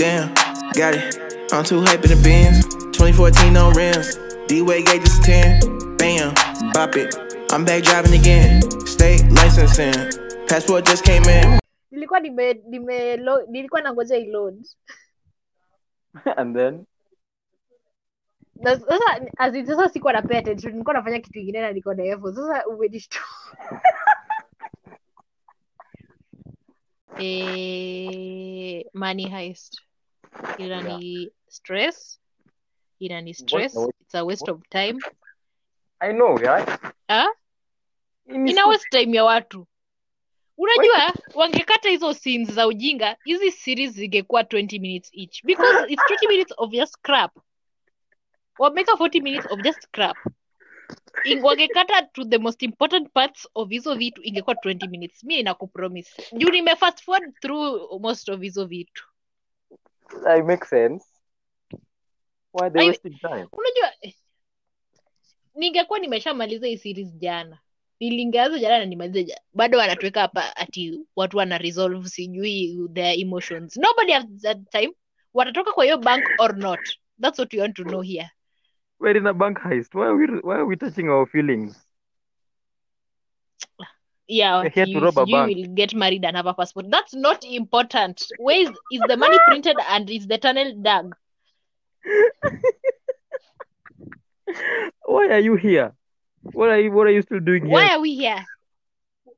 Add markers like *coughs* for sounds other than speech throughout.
Damn, got it. I'm too hype in the bins. 2014 no rims. D-Way gauge is 10. Bam, bop it. I'm back driving again. State licensing. Passport just came in. nilikuwa nime, nime lo, nilikuwa nangoja iload *laughs* and then Na sasa as in, sasa sikuwa na pay attention nilikuwa nafanya kitu ingine na niko na earphone sasa umenishtua *laughs* eh, money heist inani stress inani stress What- it's a waste of time. I know right huh? Ina waste time ya watu. Unajua wangekata hizo scenes za ujinga hizi series zingekuwa 20 minutes each. Because it's 20 minutes of just crap. Wameka 40 minutes of just crap. Wangekata to the most important parts of hizo vitu ingekuwa 20 minutes. Mi nakupromise juu nime fast forward through most of hizo vitu I make sense. Why they I- wasting time? unajua ningekuwa nimeshamaliza hii series jana. Nilingeanza jana na nimalize bado wanatuweka hapa ati watu wana resolve sijui their emotions. Nobody has that time watatoka kwa hiyo bank or not. That's what we want to know here. We're in a bank heist. Why are we why are we touching our feelings yeah We're to you, rob a you bank. will get married and have a passport. That's not important. Where is, is the money printed and is the tunnel dug? *laughs* Why are you here? What are you what are you still doing here? why are we here?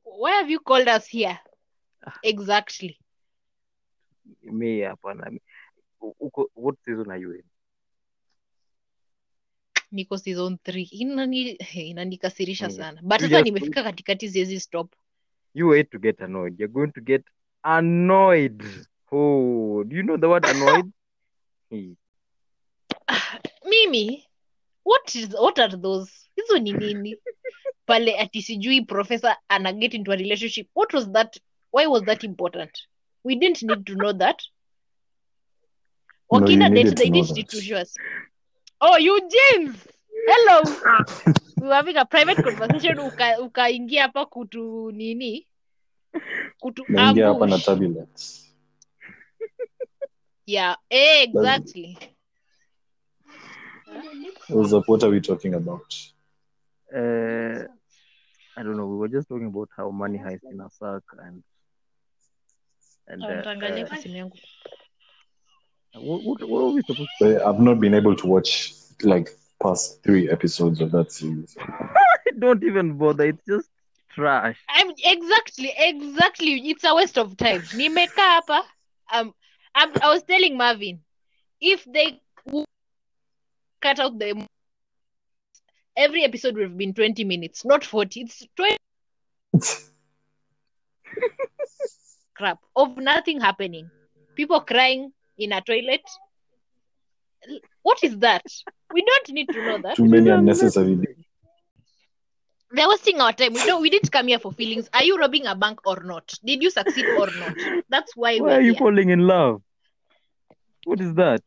Why have you called us here? *sighs* Exactly. Me hapana what season are you in niko season three. Inani *laughs* inanikasirisha Mm. sana. But sasa nimefika katikati ziezi stop. You wait to get annoyed. You're going to get annoyed. Oh do you know the word annoyed? *laughs* Hmm. mimi what is what are those? Hizo ni nini? *laughs* Pale ati sijui professor ana get into a relationship. What was that? Why was that important? We didn't need to know that. No, wakina date they didn't need to show us. Oh Eugene hello *laughs* we were having a private conversation uka ukaingia hapa kutu nini kutu naingia hapa na ambush. turbulence yeah exactly What's up? what are we talking about uh, I don't know. We were just talking about how money heist in a suck and and uh, uh, kwa simu yangu what, what, what are we supposed to I've not been able to watch like past three episodes of that series. *laughs* Don't even bother. It's just trash. I'm exactly exactly it's a waste of time nimekaa hapa um, I'm, I was telling Marvin if they cut out the every episode would have been 20 minutes not 40 it's 20 *laughs* crap of nothing happening people crying in a toilet what is that we don't need to know that. Too many unnecessary. they're wasting our time. We don't we didn't come here for feelings. Are you robbing a bank or not? Did you succeed or not? That's why Why we're are you here. falling in love? What is that?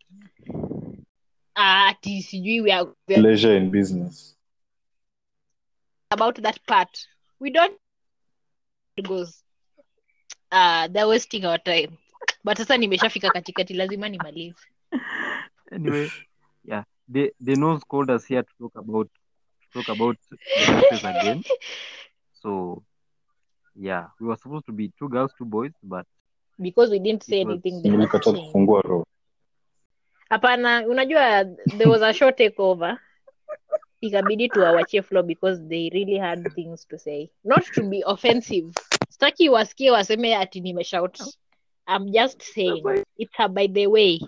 Ah, sijui we are, Pleasure in business. about that part. We don't it goes uh, they're wasting our time. But sasa nimeshafika katikati lazima nimalize. Anyway, yeah, they they nose called us here to talk about to talk about the cases again. *laughs* So yeah, we were supposed to be two girls, two boys, but because we didn't say anything they had Nilikata changed. kufungua hapana unajua there was a short takeover. Ikabidi tuwawachie floor because they really had things to say. Not to be offensive. Staki wasikie waseme ati nimeshout. I'm just saying it's a by the way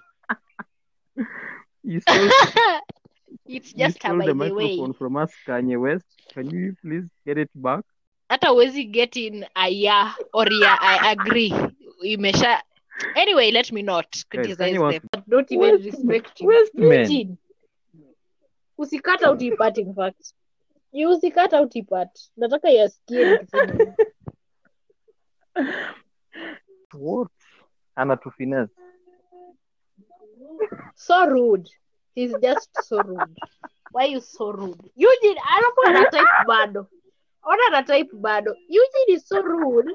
*laughs* you stole, *laughs* it's just a stole by the the way microphone from us, Kanye West. Can you please get it back? hata uwezi get in a yeah or yeah i agree imesha anyway let me not criticize Kanye was- them don't even West- respect you Westman. Eugene, usikata utipart in fact you usikata utipart nataka yasikie nikisema *laughs* hivi. What? Anna to finesse. So rude he's just so rude why you so rude Eugene alafu ana type bado ona ana type bado Eugene is so rude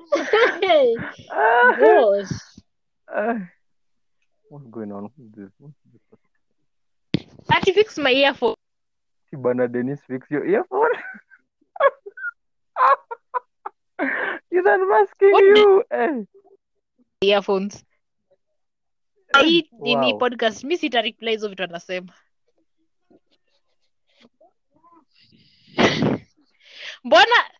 gosh *laughs* What's going on? Who's this? What's this? Ati fix my earphone. Bana Dennis, fix your earphone. *laughs* He's unmasking What you. Eh. earphones. Hii nini Wow. podcast mi sita reply hizo vitu anasema. Mbona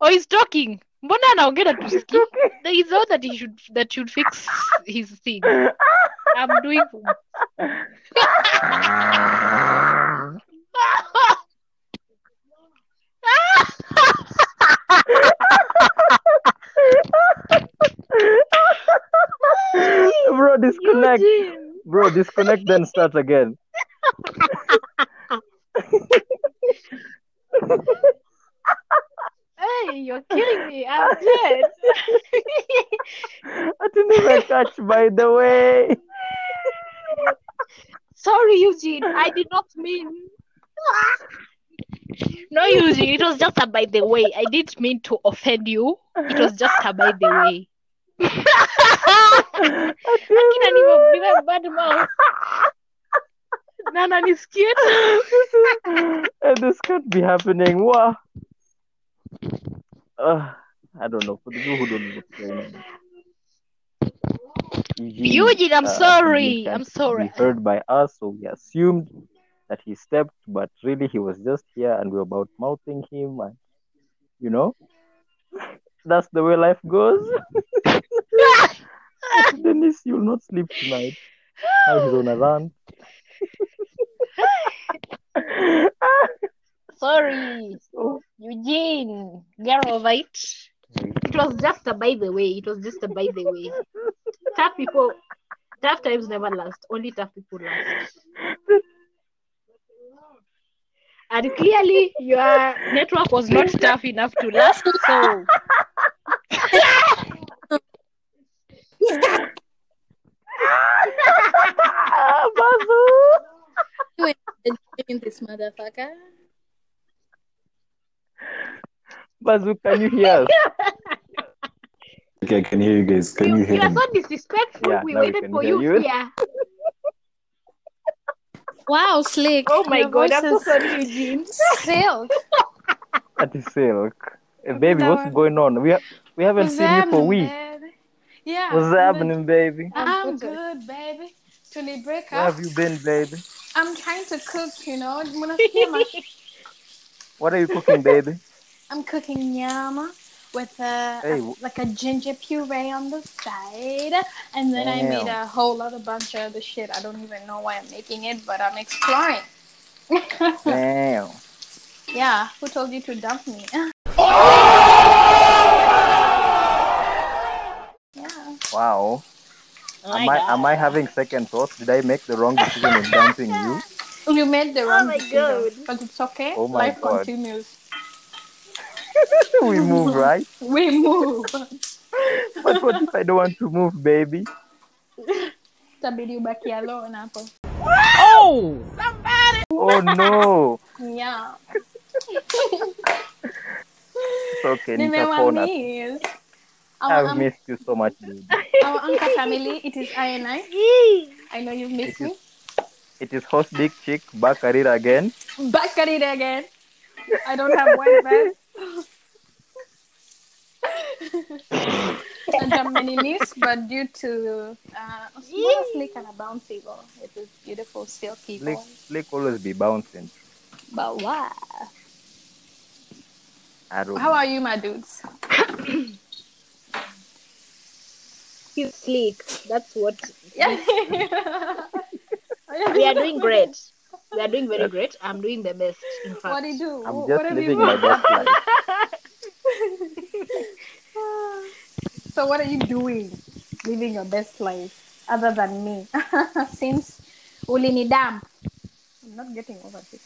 Oh, he's talking. Mbona anaongea na tusikii? There is out that he should that should fix his thing. I'm doing *laughs* *laughs* *laughs* Bro, disconnect. Eugene. Bro, disconnect then start again. *laughs* Hey, you're killing me. I'm dead. *laughs* I didn't even catch, by the way. Sorry, Eugene. I did not mean. No, Eugene. It was just a by the way. I didn't mean to offend you. It was just a by the way. Akina nimempiga bad mouth. *laughs* Na nanisikia *laughs* this can't be happening. Wow. Uh, I don't know. For the people who don't know. Eugene, Eugene, I'm uh, sorry. I'm sorry. Heard by us, so we assumed that he stepped, but really he was just here, and we were about mouthing him, and you know, *laughs* that's the way life goes. *laughs* Dennis, you'll not sleep tonight. Now he's on a run. *laughs* Sorry. So, *laughs* Eugene, get over it. It was just a by the way. It was just a by the way. Tough people, tough times never last. Only tough people last. And clearly, your network was not tough enough to last. So, You enjoying this motherfucker? Bazu, can you hear us? Okay, I can hear you guys. Can you you, hear you are me? so disrespectful. Yeah, we now we waited for hear you, you. here. Wow, slick. Oh my Your god, voice I'm so is sorry, Eugene. silk. That is Silk. Eh, baby, what's going on? We ha- we haven't What's seen you for happening, weeks. Baby? Yeah. What's good. happening, baby? I'm I'm so sorry. good, baby. Till we break Where have you been, baby? I'm trying to cook, you know. *laughs* What are you cooking, baby? *laughs* I'm cooking yama with a, Hey, a- w- like a ginger puree on the side, and then I made a whole other bunch of other shit. I don't even know why I'm making it, but I'm exploring. *laughs* Damn. yeah, who told you to dump me? yeah. Wow. Oh my Am I God. am I having second thoughts? Did I make the wrong decision in dumping you? You made the wrong Oh wrong my decision, God. but it's okay. Oh my Life God. continues. *laughs* we move, right? *laughs* We move. *laughs* But what if I don't want to move, baby? Itabidi ubaki alone hapo. Oh! Somebody! Oh no. Yeah. It's okay, nitapona. Nimewamiss. Our, I've um, missed you so much, baby. our Anka family, it is I and I. I know you've missed It me. is it is host big chick back at it again. Back at it again. I don't have one bed. and I'm many miss, but due to uh, a small slick and a bouncy ball, it is beautiful silky Slick ball. slick always be bouncing. But wow. I don't How know. are you, my dudes? *clears throat* He's sleek. That's what. Yeah. *laughs* We are doing great. We are doing very great. I'm doing the best, in fact. What do you do? I'm Wh- just what have you living my *laughs* best life. *laughs* so what are you doing? Living your best life other than me. Since ulini damp. I'm not getting over this.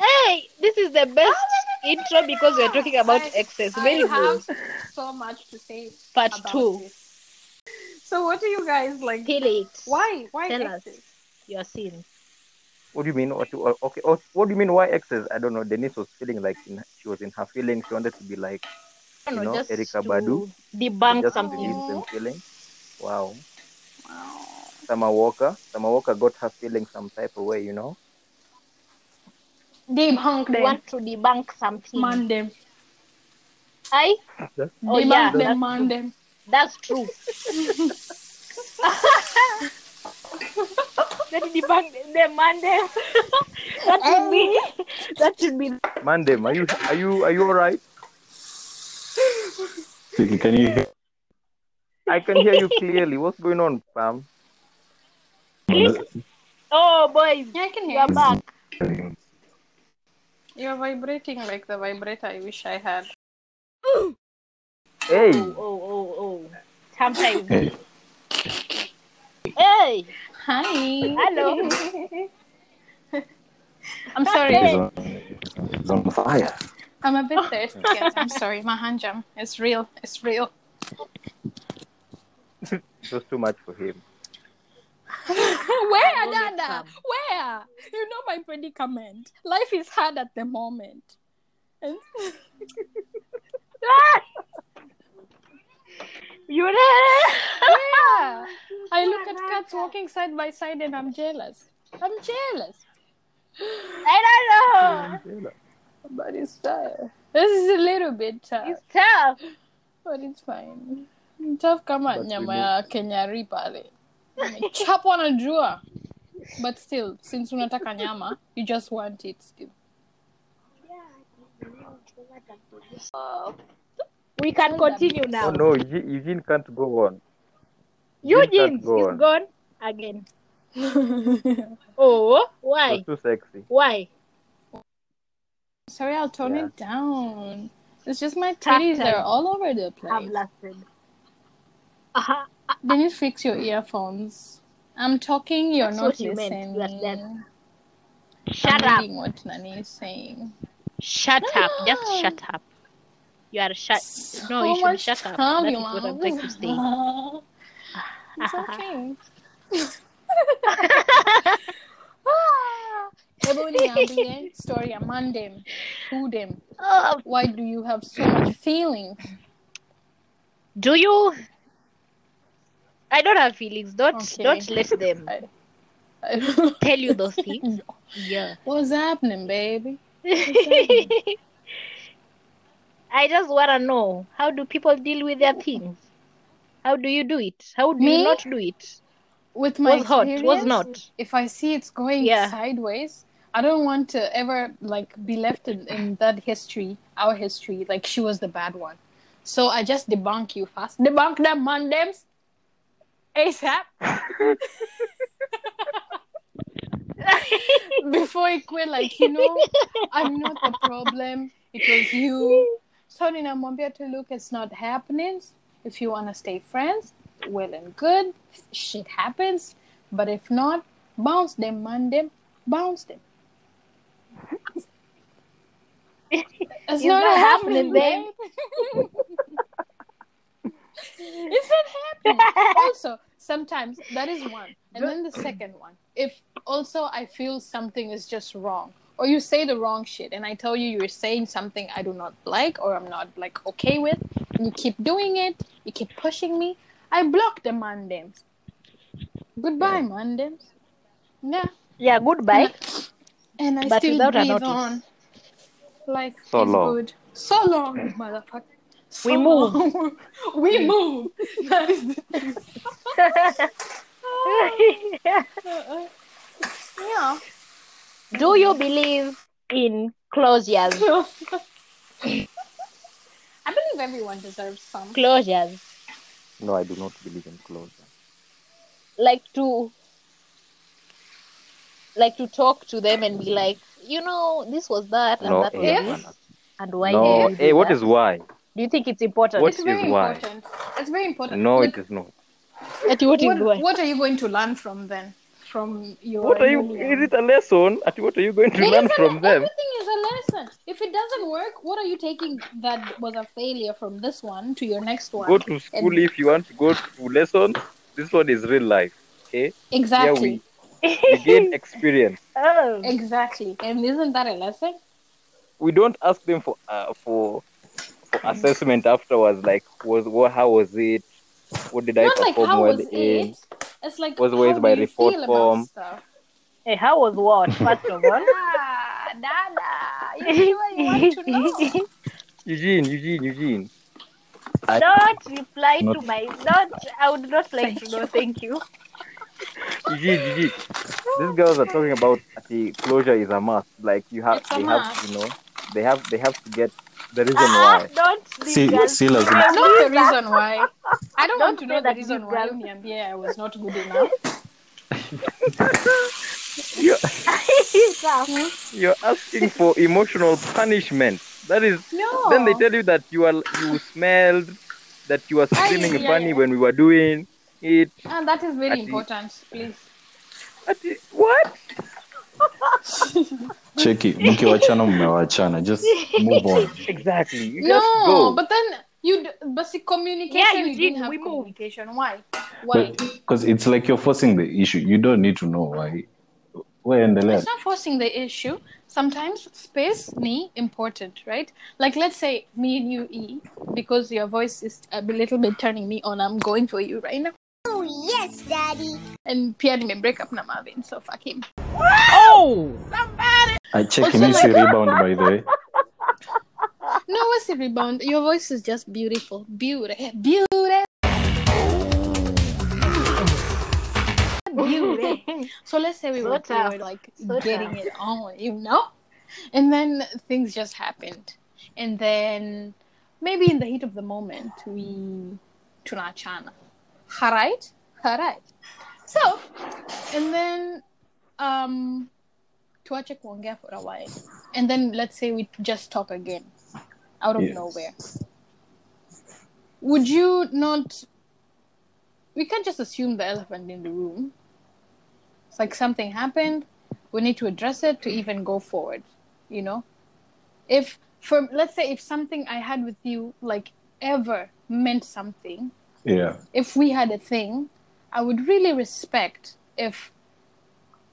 hey, this is the best intro because we're talking about I- exes. I Very have good. so much to say Part about two. this. So what do you guys like? Feel it. Why? Why Tell us. exes? Your scene. What do you mean? What? do- uh, Okay. Oh, what do you mean? Why excess? I don't know. Denise was feeling like in, she was in her feelings. She wanted to be like don't you know, know, just Erykah to Badu. debunk just something. released them feelings. Wow. Summer Walker. Summer Walker got her feeling some type of way, you know. Debunk them. want to debunk something. Man them. I Just Oh, Debunk yeah, them, that's man true. them. that's true. *laughs* Let me debunk them, man. Them. *laughs* that should be. That should be. Mandem, are you are you are you alright? Can you hear? I can hear you clearly. What's going on, Pam? Oh, boys, Yeah, I can you hear are you. back. You're vibrating like the vibrator I wish I had. *gasps* Hey, Oh, oh, oh. oh. Sometimes. Hey, Hey, Hi. hello. *laughs* I'm sorry. it's on, it's on fire. I'm a bit *laughs* thirsty, guys. I'm sorry. My hand jam. It's real. It's real. *laughs* it was too much for him. *laughs* Where, Don't Dada? Where? You know my predicament. Life is hard at the moment. And *laughs* you know. yeah. *laughs* I look at cats walking side by side and I'm jealous. I'm jealous. I don't know. But it's tough. This is a little bit tough. It's tough. But it's fine. Tough kama But we nyama know- ya Kenyari pale. Chapwa na jua. But still, since unataka nyama, you just want it still. We can continue now. Oh no, Eugene, Eugene can't go on. Eugene go is on. gone again. *laughs* Oh, why? was too sexy. Why? Sorry, I'll tone Yeah. it down. It's just my Tough titties are all over the I've place. lasted. Uh-huh. Then you fix your earphones. I'm talking, you're That's not you listening. You dead. I'm Shut up. what Nani is saying. Shut up. Just shut up. You are shut. No, you should shut up. That you is what I'm trying to say. *laughs* it's okay. *laughs* Hebu niambie story ya Mandem. Who them? Oh, Why do you have so much feelings? do you? I don't have feelings. Don't Okay. don't let them *laughs* I, I, tell you those *laughs* things. Yeah. What's happening, baby? *laughs* I just wanna know how do people deal with their things? How do you do it? How do Me? you not do it? With my Was hot, was not. If I see it's going Yeah. sideways, I don't want to ever like be left in, in that history, our history, like she was the bad one. So I just debunk you fast. Debunk them, Mandems. ASAP. *laughs* Before I quit, like, you know, I'm not the problem. It was you. So ninamwambia to look, it's not happening. If you want to stay friends, well and good. Shit happens. But if not, bounce them, man them. Bounce them. *laughs* It's, not happening, babe. *laughs* *laughs* it's not happening. also, sometimes that is one. And then the second one. If also I feel something is just wrong, or you say the wrong shit, and I tell you you're saying something I do not like or I'm not like okay with, and you keep doing it, you keep pushing me, I block the mandems. Goodbye, mandems. Yeah. yeah, goodbye. And I But still without breathe on. Life So is long. good. So long, motherfucker. So *laughs* We move. we move. That is the thing. *laughs* Yeah. do you believe in closures? *laughs* I believe everyone deserves some. Closures. No, I do not believe in closure. Like to like to talk to them and be like, you know, this was that and No, that was eh, this. And why no, did hey, what that? is why? Do you think it's important? What it's very is why? important. It's very important. No, Like, it is not. Ati what is what, why? what are you going to learn from them? From your What are you? Is it a lesson? Ati, What are you going to It learn is a- from them? Everything is a lesson. If it doesn't work, what are you taking that was a failure from this one to your next one? Go to school And- if you want to go to lessons. This one is real life. Okay, Exactly. Here we gain *laughs* experience. Oh. Exactly. And isn't that a lesson? We don't ask them for uh, for for assessment afterwards. Like, was what? How was it? What did I Not like perform how well was in? it? It's like Was how always by you report form. stuff? Hey, how was what? First of all. Ah, Dada, you want to know? *laughs* Eugene, Eugene, Eugene. Don't reply to my. Not. I would not like Thank to know. Thank you. Eugene, Eugene. These girls are talking about the closure is a must. Like you have, It's they have, you know, they have, they have to get the reason Ah, why. don't See- leave see, like- Don't That's not the that. reason why. I don't, Don't want to know the that reason you why girls- Uniambia I was not good enough. *laughs* You're, *laughs* you're asking for emotional punishment. That is. No. Then they tell you that you are, you smelled, that you were Aye, screaming yeah, funny yeah. when we were doing it. And that is very Ati- important, please. Ati- What? *laughs* Cheki, mkiwachana mmewachana. Just move on. *laughs* Exactly. You no, just go. but then you, d- but see, communication. Yeah, you Eugene, didn't have we move. communication. Why? Why? Because it's like you're forcing the issue. You don't need to know why. Where in the It's not forcing the issue. Sometimes space me important, right? Like let's say me and you E, because your voice is a little bit turning me on. I'm going for you right now. Yes, Daddy. And Pierre may break up na Marvin, so fuck him. Oh! Somebody! I check him is like- rebound by the way. *laughs* No, what's the rebound? Your voice is just beautiful. Beauty. Beauty. Beauty. *laughs* So let's say we So were, we tough. like So getting tough. it on, you know? And then things just happened. And then maybe in the heat of the moment, we tunachana. Alright? Alright. So, and then um tuache kuongea for a while. And then let's say we just talk again out of Yes. nowhere. Would you not we can't just assume the elephant in the room. It's like something happened, we need to address it to even go forward, you know? If for let's say if something I had with you like ever meant something, Yeah. if we had a thing, I would really respect if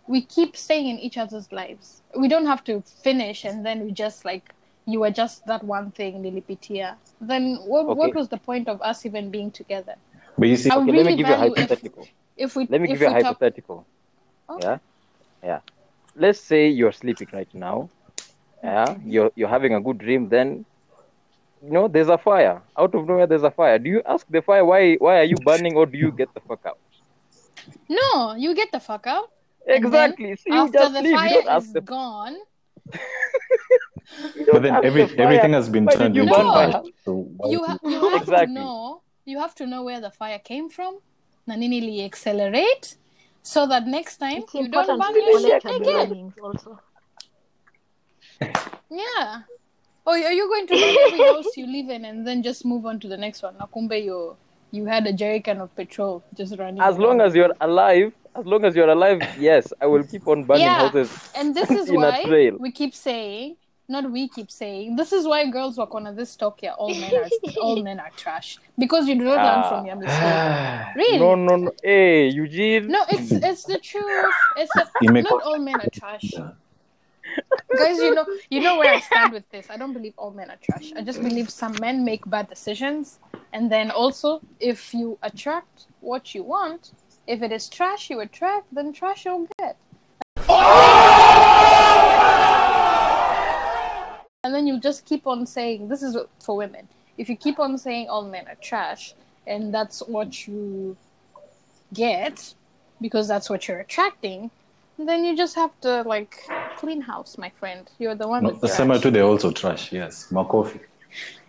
we keep staying in each other's lives. We don't have to finish and then we just like you were just that one thing, Lilipitia. Then what what was the point of us even being together? But you see, Okay, let me really give you a value if, hypothetical. if we Let me give you a we talk- hypothetical. Oh. Yeah, yeah. Let's say you're sleeping right now. Yeah, you're you're having a good dream. Then, you know, there's a fire out of nowhere. There's a fire. Do you ask the fire why why are you burning, or do you get the fuck out? No, you get the fuck out. Exactly. So you After just the leave. Fire don't is the. gone, *laughs* but then every, the everything has been turned you into burn my ash. house? So you ha- you have Exactly. to know you have to know where the fire came from. Na nini li accelerate so that next time It's you don't important burn to your shit collect your again. Also. *laughs* Yeah. Or are you going to burn every house *laughs* you live in and then just move on to the next one? Nakumbe you you had a jerry can of petrol just running. As long as you're alive, as long as you're alive, yes, I will keep on burning Yeah. houses. And this is *laughs* in a why trail. we keep saying, not we keep saying, this is why girls walk on this talk here. All men are *laughs* all men are trash because you do not learn from your ah. mistakes. Really? No, no, no. Hey, Eugene. No, it's it's the truth. It's a, You make- not all men are trash, guys. You know you know where I stand with this. I don't believe all men are trash. I just believe some men make bad decisions, and then also if you attract what you want, if it is trash you attract, then trash you'll get. And then you just keep on saying this is for women. If you keep on saying all men are trash, and that's what you get because that's what you're attracting, then you just have to like clean house, my friend. You're the one. No, with the trash. summer too, they're also trash. Yes, Makofi.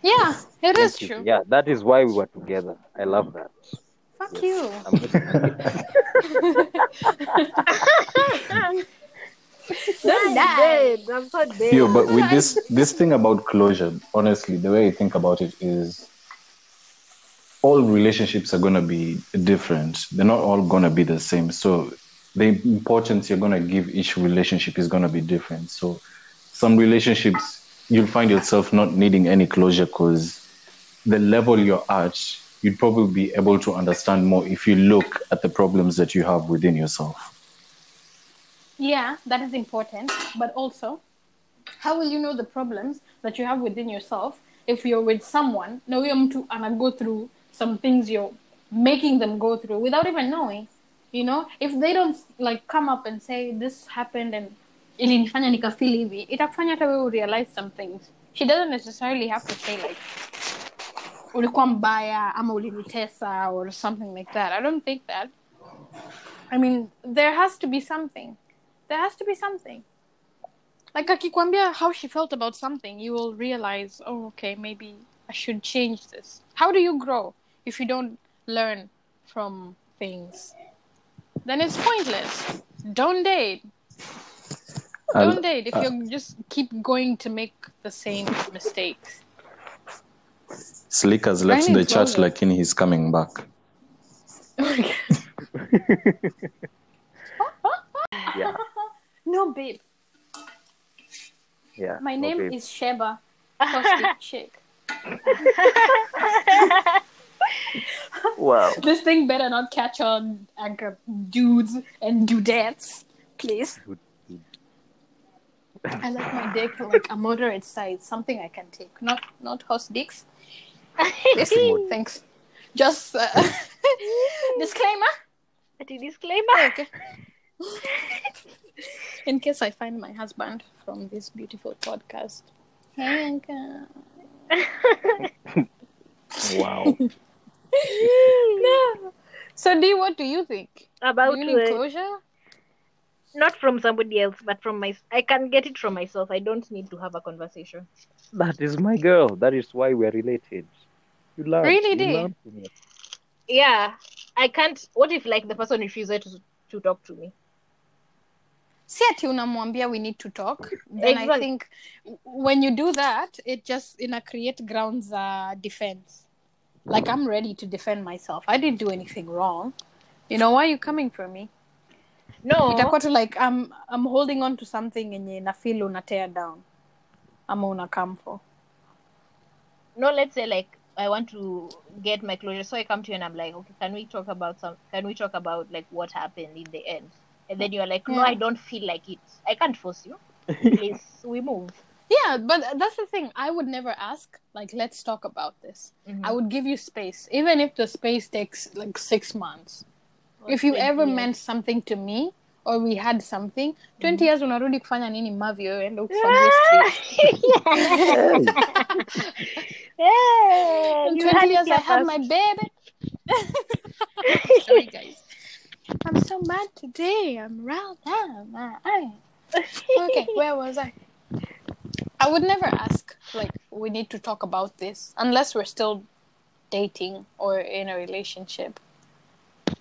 Yeah, it is Thank you. true. Yeah, that is why we were together. I love that. Fuck you. I'm just, *laughs* I'm dead. I'm so dead. Yo, but with this *laughs* this thing about closure, honestly, the way I think about it is all relationships are gonna be different. They're not all gonna be the same. So the importance you're gonna give each relationship is gonna be different. So some relationships you'll find yourself not needing any closure because the level you're at, you'd probably be able to understand more if you look at the problems that you have within yourself. Yeah, that is important. But also, how will you know the problems that you have within yourself if you're with someone na mtu ana go through some things you're making them go through without even knowing you know if they don't like come up and say this happened and ilinifanya nikafeel hivi itakufanya hata wewe realize some things. She doesn't necessarily have to say like ulikuwa mbaya ama ulinitesa or something like that. I don't think that. I mean there has to be something. There has to be something. Like akikwambia how she felt about something you will realize oh okay maybe i should change this. How do you grow if you don't learn from things? Then it's pointless. Don't date don't date if uh, you just keep going to make the same mistakes Slick has left the is church, longer. like in he's coming back. *laughs* Yeah, no babe yeah. my name okay. is sheba *laughs* Caustic chick Wow. *laughs* this thing better not catch on anchor dudes and dudettes please *coughs* I like my dick like a moderate size, something I can take, not not horse dicks. Thanks. Just uh, *laughs* disclaimer. Ati disclaimer. *laughs* Okay. In case I find my husband from this beautiful podcast. Hey, Anka. *laughs* Wow. No. So, Dee, what do you think? About do you need closure? Not from somebody else, but from my. I can get it from myself. I don't need to have a conversation. That is my girl. That is why we are related. You learn. Really, you Dee? learn. Yeah, I can't. What if like the person refuses to to talk to me? si ati unamwambia we need to talk then i think when you do that it just ina create grounds uh, defense like i'm ready to defend myself i didn't do anything wrong you know why are you coming for me No. itakuwa tu like I'm, i'm holding on to something yenye na feel una tear down. Ama una come for. No let's say like i want to get my closure. So i come to you and i'm like okay can we talk about some can we talk about like what happened in the end? And then you're like no Yeah. i don't feel like it. I can't force you. *laughs* Please we move. Yeah but that's the thing. I would never ask like let's talk about this. Mhm. i would give you space. Even if the space takes like six months. Or if you ever years. meant something to me or we had something 20 years unarudi kufanya nini mavyo enda street. yeah, In 20 years i had my baby. *laughs* Sorry guys. I'm so mad today. I'm riled I- okay where was i? I would never ask like we need to talk about this unless we're still dating or in a relationship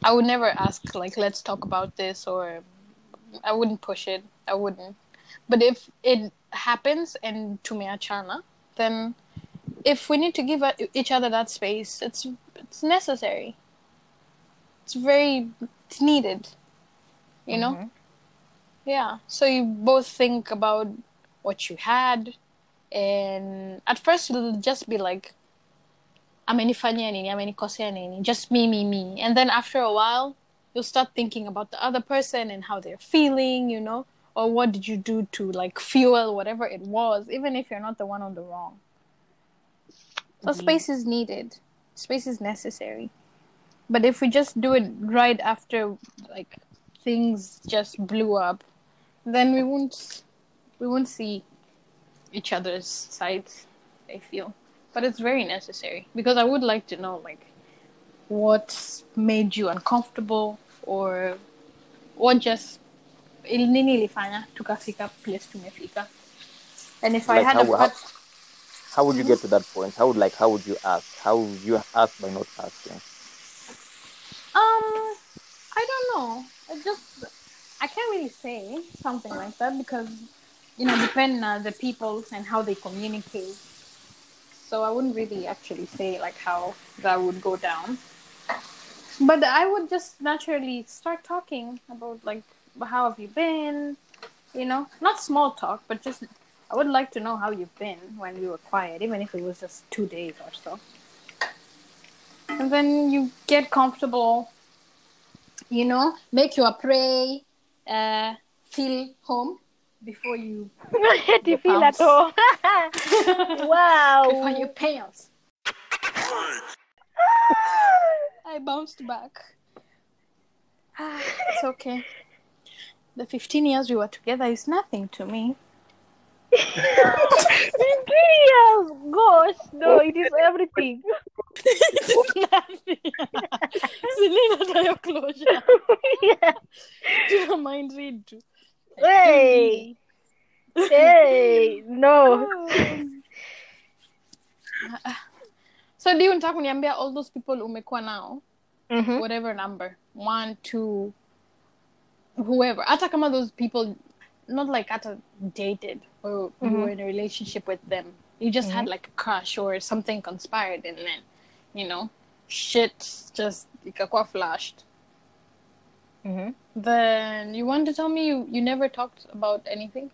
i would never ask like let's talk about this or i wouldn't push it. I wouldn't. But if it happens and tumeachana then if we need to give each other that space it's it's necessary. It's very it's needed you know? Mhm. yeah. So you both think about what you had and at first it'll just be like amenifanyia nini amenikosea nini just me me me. And then after a while you'll start thinking about the other person and how they're feeling you know or what did you do to like fuel whatever it was even if you're not the one on the wrong. So Mhm. space is needed. Space is necessary. But if we just do it right after like things just blew up then we won't we won't see each other's sides i feel but it's very necessary because i would like to know like what made you uncomfortable or what just nini ilifanya tukafika place tumefika and if i Like had how- a how- How would you get to that point? How would like how would you ask? How would you ask by not asking? Um, I don't know. I just I can't really say something like that because you know depend on the people and how they communicate. So I wouldn't really actually say like how that would go down. But I would just naturally start talking about like how have you been, you know, not small talk, but just I would like to know how you've been when we were quiet, even if it was just two days or so. And then you get comfortable you know, make your prey uh, feel home, before you *laughs* Eti feel at pants. all. *laughs* before wow. your pants. *laughs* I bounced back. Ah, *sighs* it's okay. The 15 years we were together is nothing to me. Yes, gosh, no, it is everything. it's nothing. Selena, your closure. yeah. Do you mind read? too? Hey, hey, no. *laughs* so do you unataka kuniambia all those people umekuwa nao Mhm. whatever number. One two whoever. Hata kama those people not like hata dated or you Mhm. were in a relationship with them. You just had like a crush or something conspired and then you know shit just ikakuwa flashed Mhm. then you want to tell me you, you never talked about anything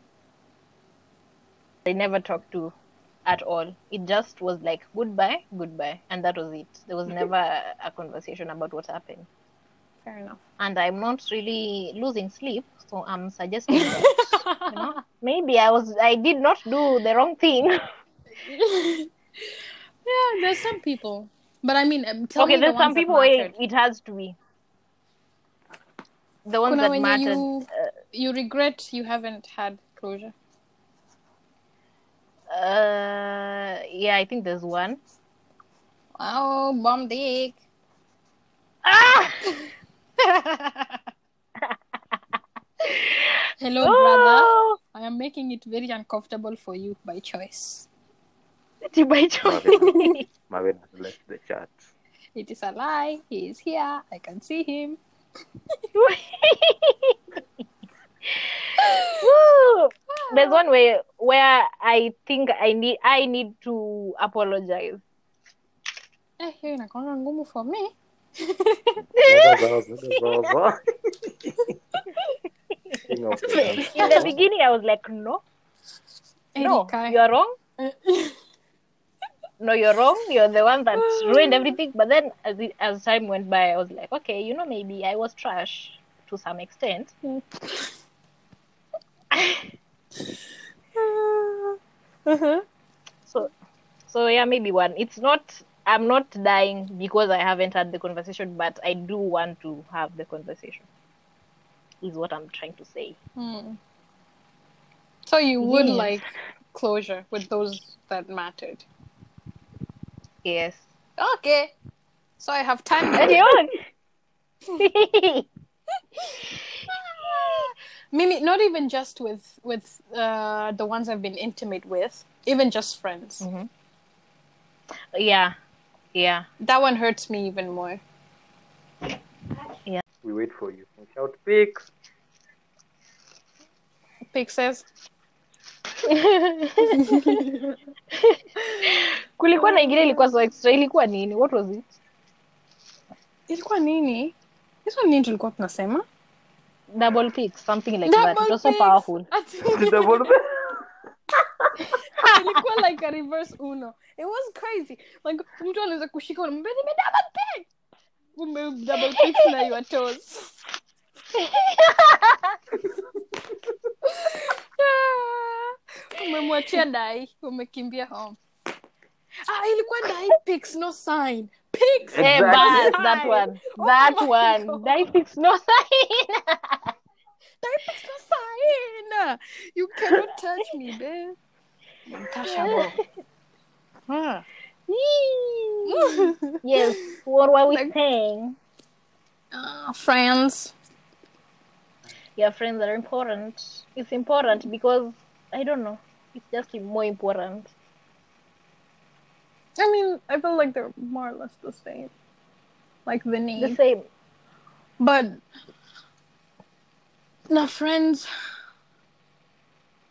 They never talked to at all. It just was like goodbye, goodbye, and that was it. There was never a, conversation about what happened. fair enough And I'm not really losing sleep, so I'm suggesting that you know *laughs* maybe I was I did not do the wrong thing. *laughs* yeah there's some people but i mean um, tell okay, me the there's some people where it has to be the ones Kuna that wenye mattered. you- Uh, you regret you haven't had closure uh, yeah, I think there's one. oh bomb dick Ah! *laughs* hello brother Oh! i am making it very uncomfortable for you by choice By choice. Marvin has left the chat. it is a lie he is here i can see him *laughs* Woo! There's one way where I think I need I need to apologize. eh hiyo inakuanga ngumu for me King of the dance. In the beginning, I was like, no, no, you're wrong. *laughs* No, you're wrong. You're the one that *gasps* ruined everything. But then, as it, as time went by, I was like, okay, you know, maybe I was trash to some extent. uh-huh. *laughs* So, so yeah, maybe one. It's not. I'm not dying because I haven't had the conversation, but I do want to have the conversation. Is what I'm trying to say. Hmm. so you would Yes. like closure with those that mattered Yes. okay so i have time Anyone? *laughs* Mimi, not even just with with uh, the ones I've been intimate with, even just friends. Mm-hmm. yeah, yeah. That one hurts me even more. Yeah. We wait for you. Shout pics. Pig says, *laughs* kulikuwa na ingine ilikuwa so extra ilikuwa nini what was it ilikuwa nini? Hizo nini tulikuwa tunasema? double pick something like that it was so powerful *laughs* *laughs* Double ilikuwa like a reverse uno. It was crazy. Like mtu anaweza kushika unamwambia nime double pick. Ume double pick na your toes. Umemwachia *laughs* dai umekimbia home. Ah ilikuwa *laughs* dai pics no sign. Pics Eh, Exactly. bas, Sign. that one Oh that my one. God. dai fix no *laughs* sign. Dai pics no sign. You cannot touch me babe. Untouchable huh. yes what were we Like- saying? Ah, friends. Your friends are important. It's important because i don't know it's just more important I mean, I feel like they're more or less the same. Like the name. the same But no friends.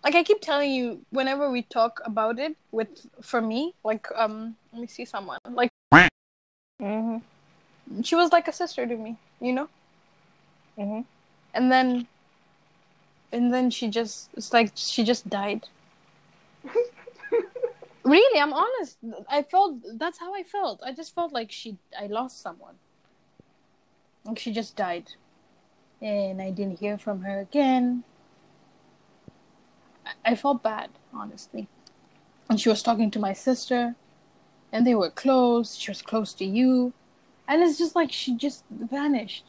Like I keep telling you, whenever we talk about it with for me, like um let me see someone. Like hmm she was like a sister to me, you know? hmm And then and then she just it's like she just died. *laughs* really, I'm honest. I felt that's how I felt. I just felt like she I lost someone. Like she just died. And I didn't hear from her again. I- I felt bad, honestly. And she was talking to my sister, and they were close. She was close to you, and it's just like she just vanished.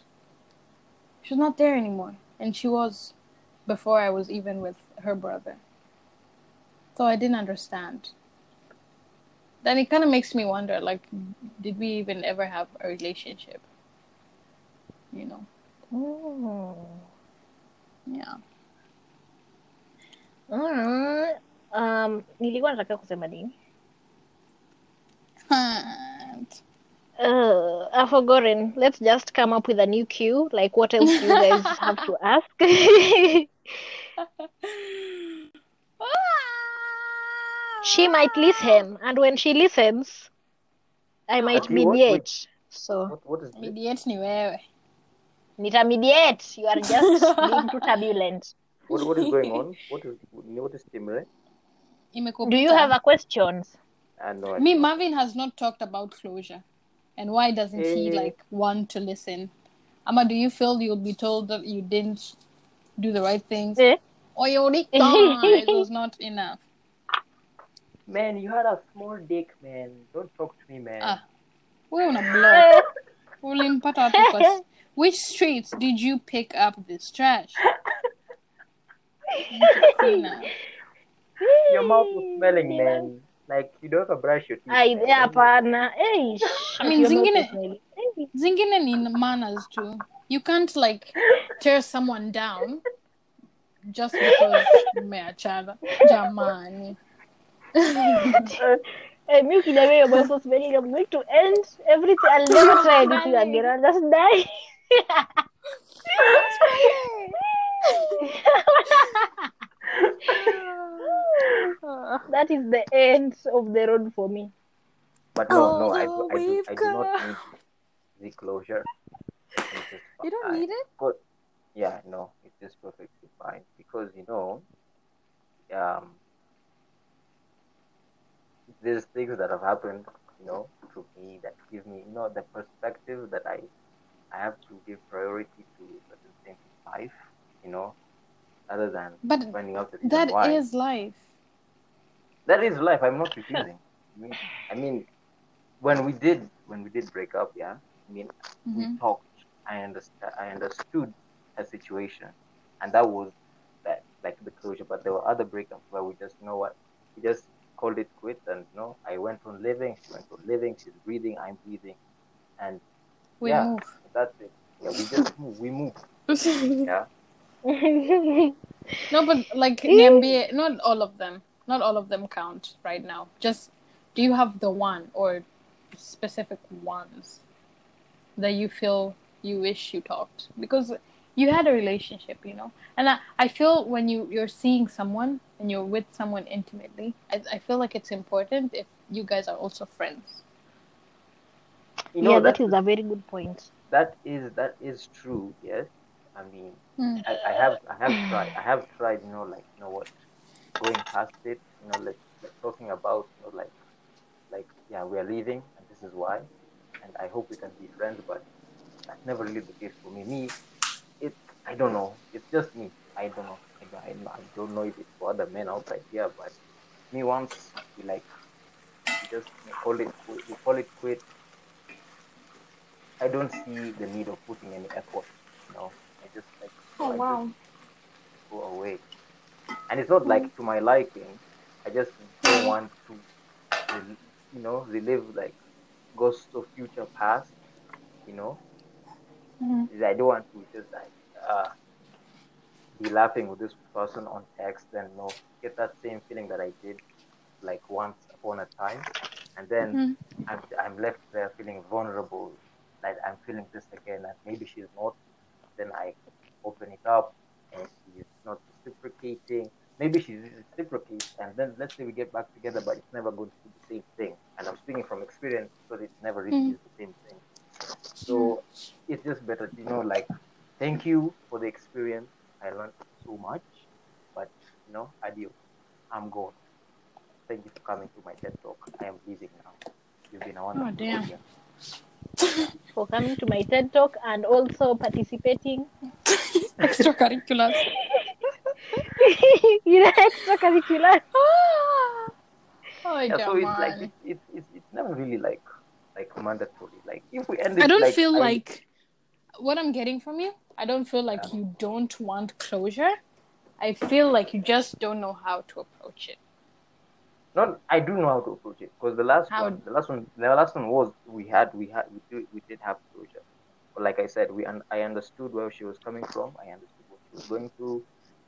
She's not there anymore, and she was before I was even with her brother. So I didn't understand. Then it kind of makes me wonder, like, did we even ever have a relationship? You know? Oh. Yeah. Mm. Um, nilikuwa nataka kusema nini? Uh, I've forgotten. Let's just come up with a new cue. Like, what else do you guys *laughs* have to ask? *laughs* she might listen, and when she listens, I might Ati what? mediate. So, What, what is this? Mediate ni wewe. nita mediate. You are just *laughs* being too turbulent. What, what is going on? What is what is Timre? Imekupita. Do you have a questions? I know. Me, Marvin has not talked about closure. And why doesn't he Eh. like want to listen? Ama, do you feel you'll be told that you didn't do the right things? Eh? Or you already gone, it was not enough. Man, you had a small dick, man. Don't talk to me, man. Ah. Wewe una block. Ulimpata wapi kwa- Which streets did you pick up this trash? *laughs* Your mouth was smelling, man. Like you don't ever brush your teeth. Ai, man. hapana. Hey, I mean, your mouth zingine- is smelly. Hey. Zingine ni manners too. You can't like tear someone down just because mmeachana. Jamani. Hey, me ukiniambia your voice was smelling, I'm going to end everything. I'll never try anything again. I'll just die. that is the end of the road for me. But no, no, I, Oh, do- I, do, I do not got- need the closure. You don't need it? But yeah, no, it's just perfectly fine because you know, um, there's things that have happened, you know, to me that give me, you know, the perspective that I, I have to give priority to certain things in life, you know, other than But finding out the that why. is life. that is life. I'm not refusing. I mean, I mean, when we did when we did break up, yeah. I mean, we Mhm. talked. I understand. I understood her situation, and that was that like the closure. But there were other breakups where we just you know what we just called it quits, and you know I went on living. She went on living. She's breathing. I'm breathing, and We yeah, move. that's it. Yeah, we just *laughs* move. We move. *laughs* Yeah. No, but like Niambie, not all of them. Not all of them count right now. Just do you have the one or specific ones that you feel you wish you talked? Because you had a relationship, you know. And I, I feel when you, you're seeing someone and you're with someone intimately, I, I feel like it's important if you guys are also friends. You know yeah, that that is a very good point. that is that is true. Yes. I mean, Hmm. I, I have I have tried I have tried you know like you know what going past it you know like, like talking about you know like like yeah we are leaving and this is why and I hope we can be friends but that's never really the case for me me it I don't know it's just me I don't know I don't, I don't- I don't know if it's for other men outside here but me once we like we just call it we call it quit I don't see the need of putting any effort you know I just like Oh, I wow. just go away. And it's not like mm. to my liking. I just don't want to, you know, relive like ghosts of future past. You know, Mhm. I don't want to just like uh, be laughing with this person on text and know get that same feeling that I did like once upon a time, and then Mhm. I'm I'm left there feeling vulnerable, like I'm feeling this again, and maybe she's not. Then I open it up, and she's not reciprocating. Maybe she reciprocates, and then let's say we get back together, but it's never going to be the same thing. And I'm speaking from experience, because it never really Mm. is the same thing. So it's just better, you know, like thank you for the experience. I learned so much, but you know, adios. I'm gone. Thank you for coming to my TED talk. I am leaving now. You've been a wonderful oh, damn. *laughs* For coming to my TED talk and also participating. *laughs* Extracurriculars. *laughs* Ina extracurricular. *gasps* oh, Yeah, so it's like it's, it's it's it's never really like like mandatory. Like if we end it, I don't like, feel I- like what I'm getting from you. I don't feel like you don't want closure. I feel like you just don't know how to approach it. not I do know how to approach it because the last How- one, the last one, the last one was we had we had we did, we did have closure, but like I said, we un- I understood where she was coming from. I understood what she was going through,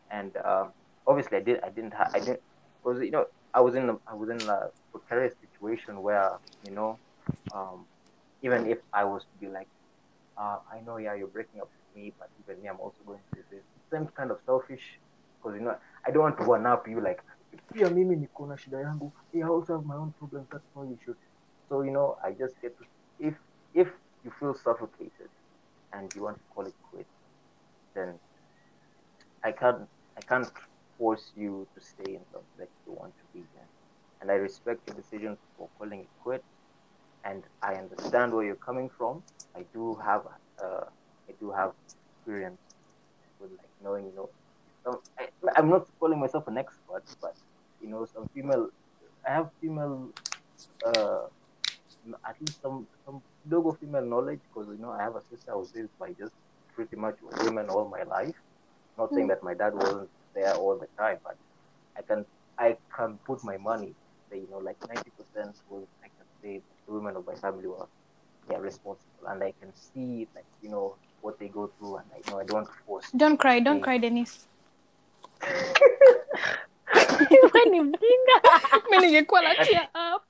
and um, obviously I did I didn't ha- I didn't because you know I was in a, I was in a precarious situation where you know um, even if I was to be like uh, I know yeah you're breaking up with me, but even me I'm also going through this. Same kind of selfish because you know I don't want to one up you like pia mimi niko na shida yangu. I also have my own problems. That's why you should so you know I just get to if if you feel suffocated and you want to call it quits then I can't I can't force you to stay in something that you want to be in. And I respect your decision for calling it quit and I understand where you're coming from I do have uh, I do have experience with like knowing you know some, I, I'm not calling myself an expert, but you know, some female, I have female, uh, at least some some logo female knowledge because you know I have a sister I was raised by just pretty much women all my life. Not saying that my dad wasn't there all the time, but I can I can put my money say you know like ninety percent was I can say the women of my family were yeah responsible, and I can see like you know what they go through, and I know I don't force. Don't cry, don't Okay. cry, Dennis. Wewe ni mjinga. Mimi ningekuwa na tear up.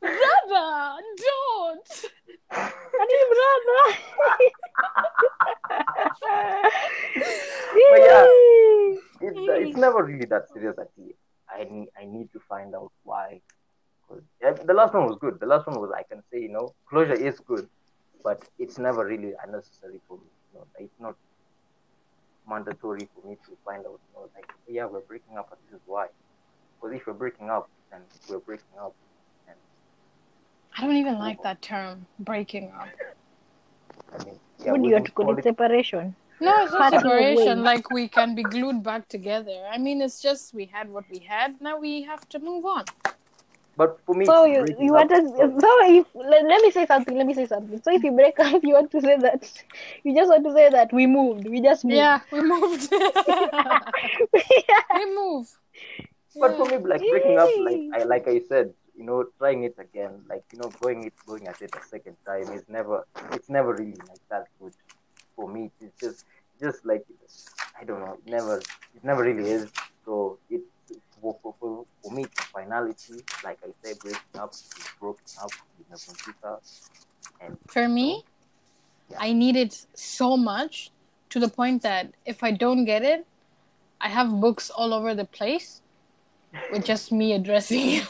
Brother, don't. Ati brother. But yeah, it's, it's never really that serious. I I need to find out why. 'Cause, yeah, the last one was good. The last one was I can say you know closure is good, but it's never really unnecessary for me. You know, it's not mandatory for me to find out. You know, like yeah, we're breaking up, and this is why. Because if we're breaking up, then we're breaking up. And I don't even like that term, breaking up. I mean, yeah, Would we you have to call call it it separation? No, it's not separation. Like we can be glued back together. I mean, it's just we had what we had. Now we have to move on. But for me, So you you want to so if let, let me say something. Let me say something. So if you break up, you want to say that *laughs* you just want to say that we moved. We just moved. Yeah, we moved. *laughs* *laughs* we move. But for me, like breaking up, like I like I said, you know, trying it again, like you know, going it going at it a second time is never it's never really like that good for me. It's just just like I don't know, it never it never really is. So it for, for, for, for me it's finality, like I said, breaking up is broken up with my computer and For me, I need it so much to the point that if I don't get it, I have books all over the place with just me addressing you.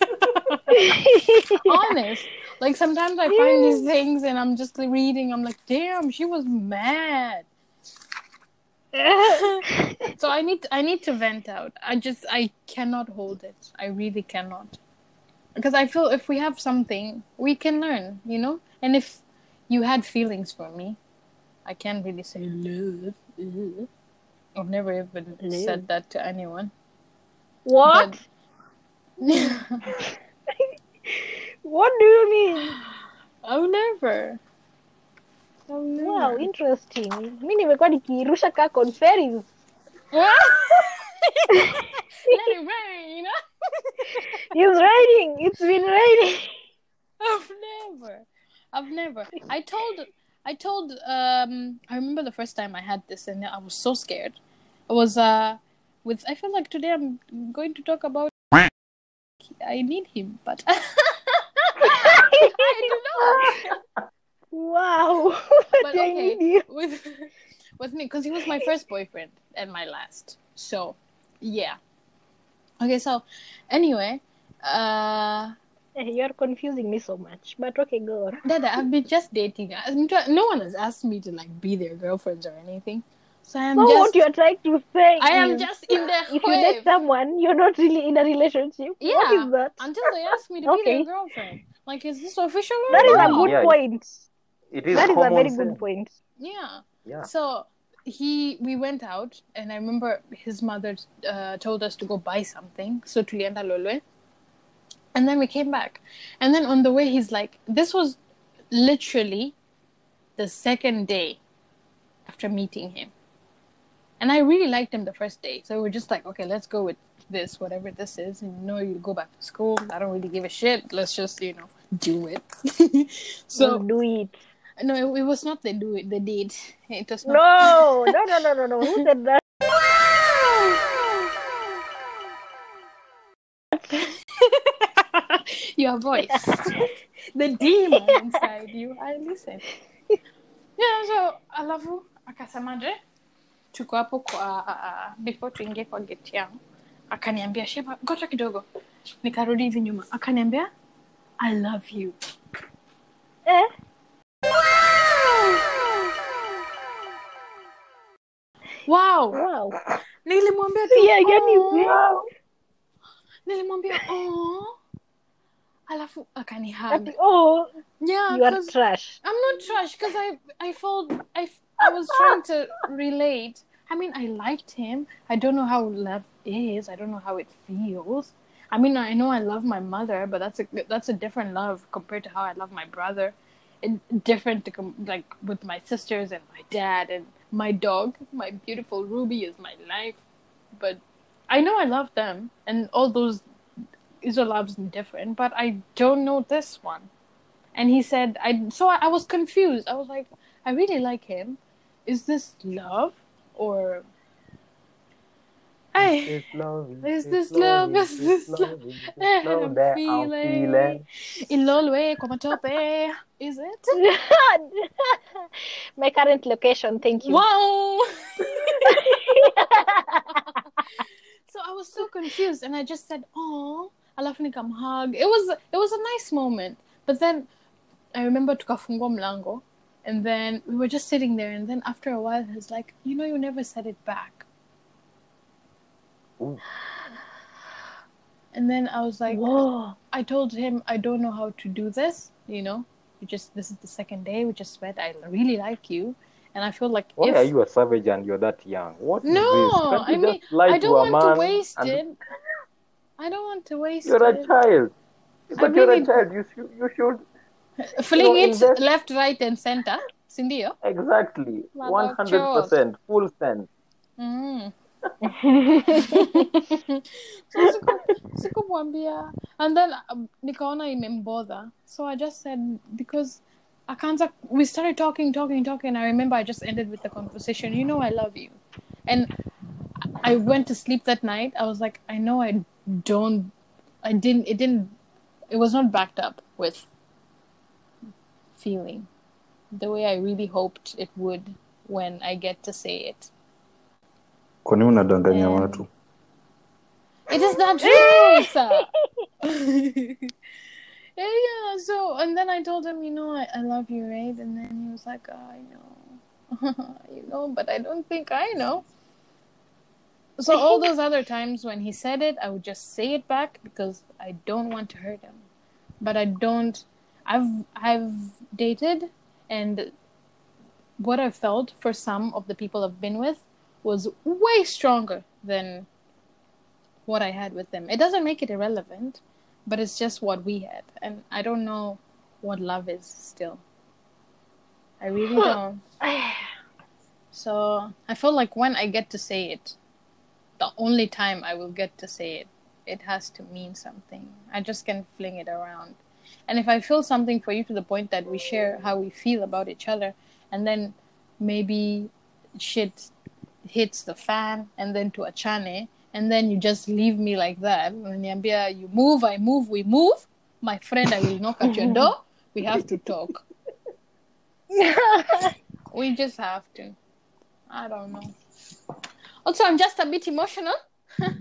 *laughs* Honest. Like sometimes I find these *laughs* things and I'm just reading, I'm like, damn, she was mad. *laughs* so I need I need to vent out. I just I cannot hold it. I really cannot. Because I feel if we have something, we can learn, you know? And if you had feelings for me, I can't really say love. Ugh. I've never even Love. said that to anyone. What? *laughs* What do you mean? *sighs* I've never. Wow, interesting. Mi nimekuwa nikirusha ka conference. *laughs* Let it rain. *laughs* It's raining. It's been raining. *laughs* I've never. I've never. I told I told um I remember the first time I had this and I was so scared. It was uh with I feel like today I'm going to talk about I need him, but I don't know. Wow. *laughs* But okay, with *laughs* with me because he was my first boyfriend and my last. So yeah. Okay, so anyway, uh You're confusing me so much. But okay, go on. Dada, I've been *laughs* just dating. No one has asked me to like be their girlfriends or anything. So I am So just. what you're trying to say I am is just in the if you date someone, you're not really in a relationship. Yeah. What is that? Until they ask me to be their girlfriend. Like, is this official or That is a good Yeah. point. It is That is a very sense. good point. Yeah. Yeah. So he we went out and I remember his mother uh, told us to go buy something. So tulienda Lolwe. And then we came back. And then on the way he's like this was literally the second day after meeting him. And I really liked him the first day. So we're just like, okay, let's go with this, whatever this is. And you know, you go back to school. I don't really give a shit. Let's just, you know, do it. *laughs* so Don't do it. No, it, it was not the do the date. It was not. No, no, no, no, no, no. Who said that? *laughs* Your voice, *laughs* the demon inside you. I listen. Yeah, so alafu akasemaje, tuko hapo kwa uh, before tuingie kwa gate yangu, akaniambia Sheba, ngoja kidogo. Nikarudi hivi nyuma, akaniambia I love you. Eh? Wow, Wow. nilimwambia tu Yeah, yani, "Oh." wow. nilimwambia oh alafu akanihug oh, yeah you are trash. i'm not trash because i i felt I, I was *laughs* trying to relate i mean i liked him i don't know how love is i don't know how it feels i mean i know i love my mother but that's a that's a different love compared to how i love my brother and different to com- like with my sisters and my dad and my dog my beautiful ruby is my life but I know I love them, and all those Israel loves different, but I don't know this one. And he said, I so I, I was confused. I was like, I really like him. Is this love or? Hey, Is this love? Is this love? Is this love? This love I'm that I'm feeling. feeling? Ilolwe kwa matope. Is it? *laughs* My current location, thank you. Wow. *laughs* so I was so confused, and I just said, "Oh, alafu nikam hug." It was it was a nice moment, but then I remember tukafungua mlango, and then we were just sitting there, and then after a while, he's like, "You know, you never said it back." Ooh. And then I was like, Whoa. I told him I don't know how to do this. You know, we just this is the second day. We just met. I really like you, and I feel like Why if are you a savage and you're that young? What No, this? Can't you I mean, I to don't a want to man waste and- it. I don't want to waste You're a it. child. But you're really- a child. You should, you should Fling you know, it invest- left, right, and center. Sindio? exactly Mother one of hundred percent full send. Mm. *laughs* so siku and then um, nikaona imembother so i just said because akaanza we started talking talking talking i remember i just ended with the conversation you know i love you. And i went to sleep that night. I was like i know i don't i didn't it didn't it was not backed up with feeling the way i really hoped it would when i get to say it kwani unadanganya Yeah. watu It is not true, *laughs* sir. *laughs* yeah, yeah. So, and then I told him, you know, I, I love you, right? And then he was like, oh, I know. *laughs* you know, but I don't think I know. So, all those other times when he said it, I would just say it back because I don't want to hurt him. But I don't. I've I've dated, and what I felt for some of the people I've been with was way stronger than what I had with them. It doesn't make it irrelevant, but it's just what we had. And I don't know what love is still. I really don't. So I feel like when I get to say it, the only time I will get to say it, it has to mean something. I just can fling it around. And if I feel something for you to the point that we share how we feel about each other, and then maybe shit hits the fan and then to a chane and then you just leave me like that. Unaniambia, you move i move we move. My friend i will knock at your door. We have to talk. *laughs* We just have to. I don't know. Also i'm just a bit emotional. *laughs*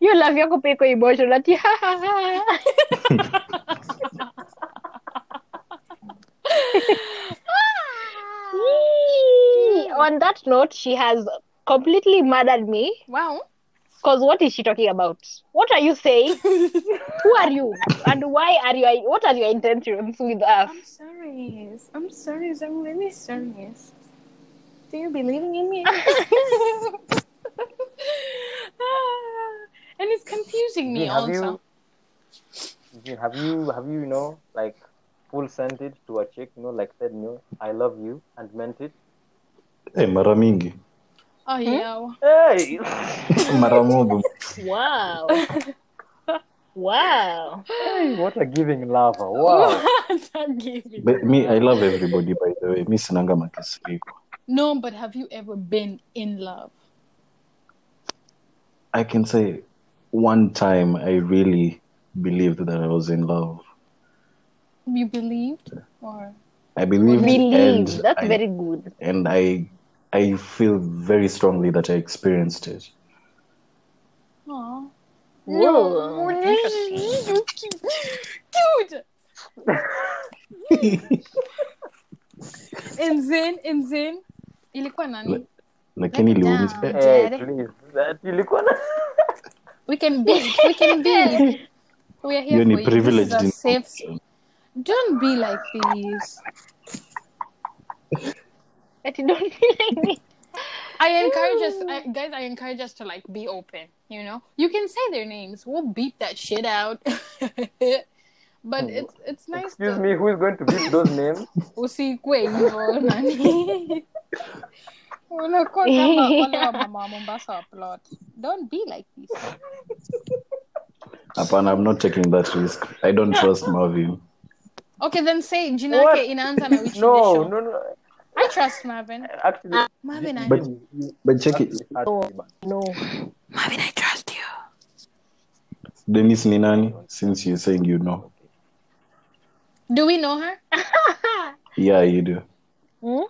You love yako pia iko emotional. *laughs* on that note she has completely murdered me wow Because what is she talking about? What are you saying? *laughs* Who are you? And why are you? What are your intentions with us? I'm sorry. I'm sorry. I'm really sorry. Do you believe in me? *laughs* *laughs* Ah. and it's confusing me Jin, have also. you have you have you you know like full sent it to a chick you know like said no I love you and meant it. Hey, mara mingi Oh yeah. hey! *laughs* Mara mob Wow. *laughs* wow. hey what a giving lover. Wow. Don't give me- But me i love everybody by the way. Mi sinanga makasiriko No, but have you ever been in love? i can say one time i really believed that i was in love You believed, or i believed Believe. and That's I, very good. and i i feel very strongly that i experienced it Aw. Whoa. Dude. In Zen, in Zen, ilikuwa nani? lakini Let it iliumiza down. hey please that ilikuwa na We can be, we can be. *laughs* We are here hiyo for ni you. This is a safe. Information. Don't be like this. That you don't feel like me. I encourage us, I, guys. I encourage us to like be open. You know, you can say their names. We'll beep that shit out. *laughs* but mm. it's it's nice excuse to me who is going to beep those names usikwe hivyo nani. Unakuwa kama wale wa mama wa Mombasa. Don't be like this. hapana i'm not taking that risk i don't trust marvin Okay, then say jina What? yake inaanza na which no edition? no no I trust Marvin. actually Marvin, I, But- but check it actually, No. Marvin, I trust you. denis ni nani since you're saying you know Do we know her? *laughs* yeah you do Hmm?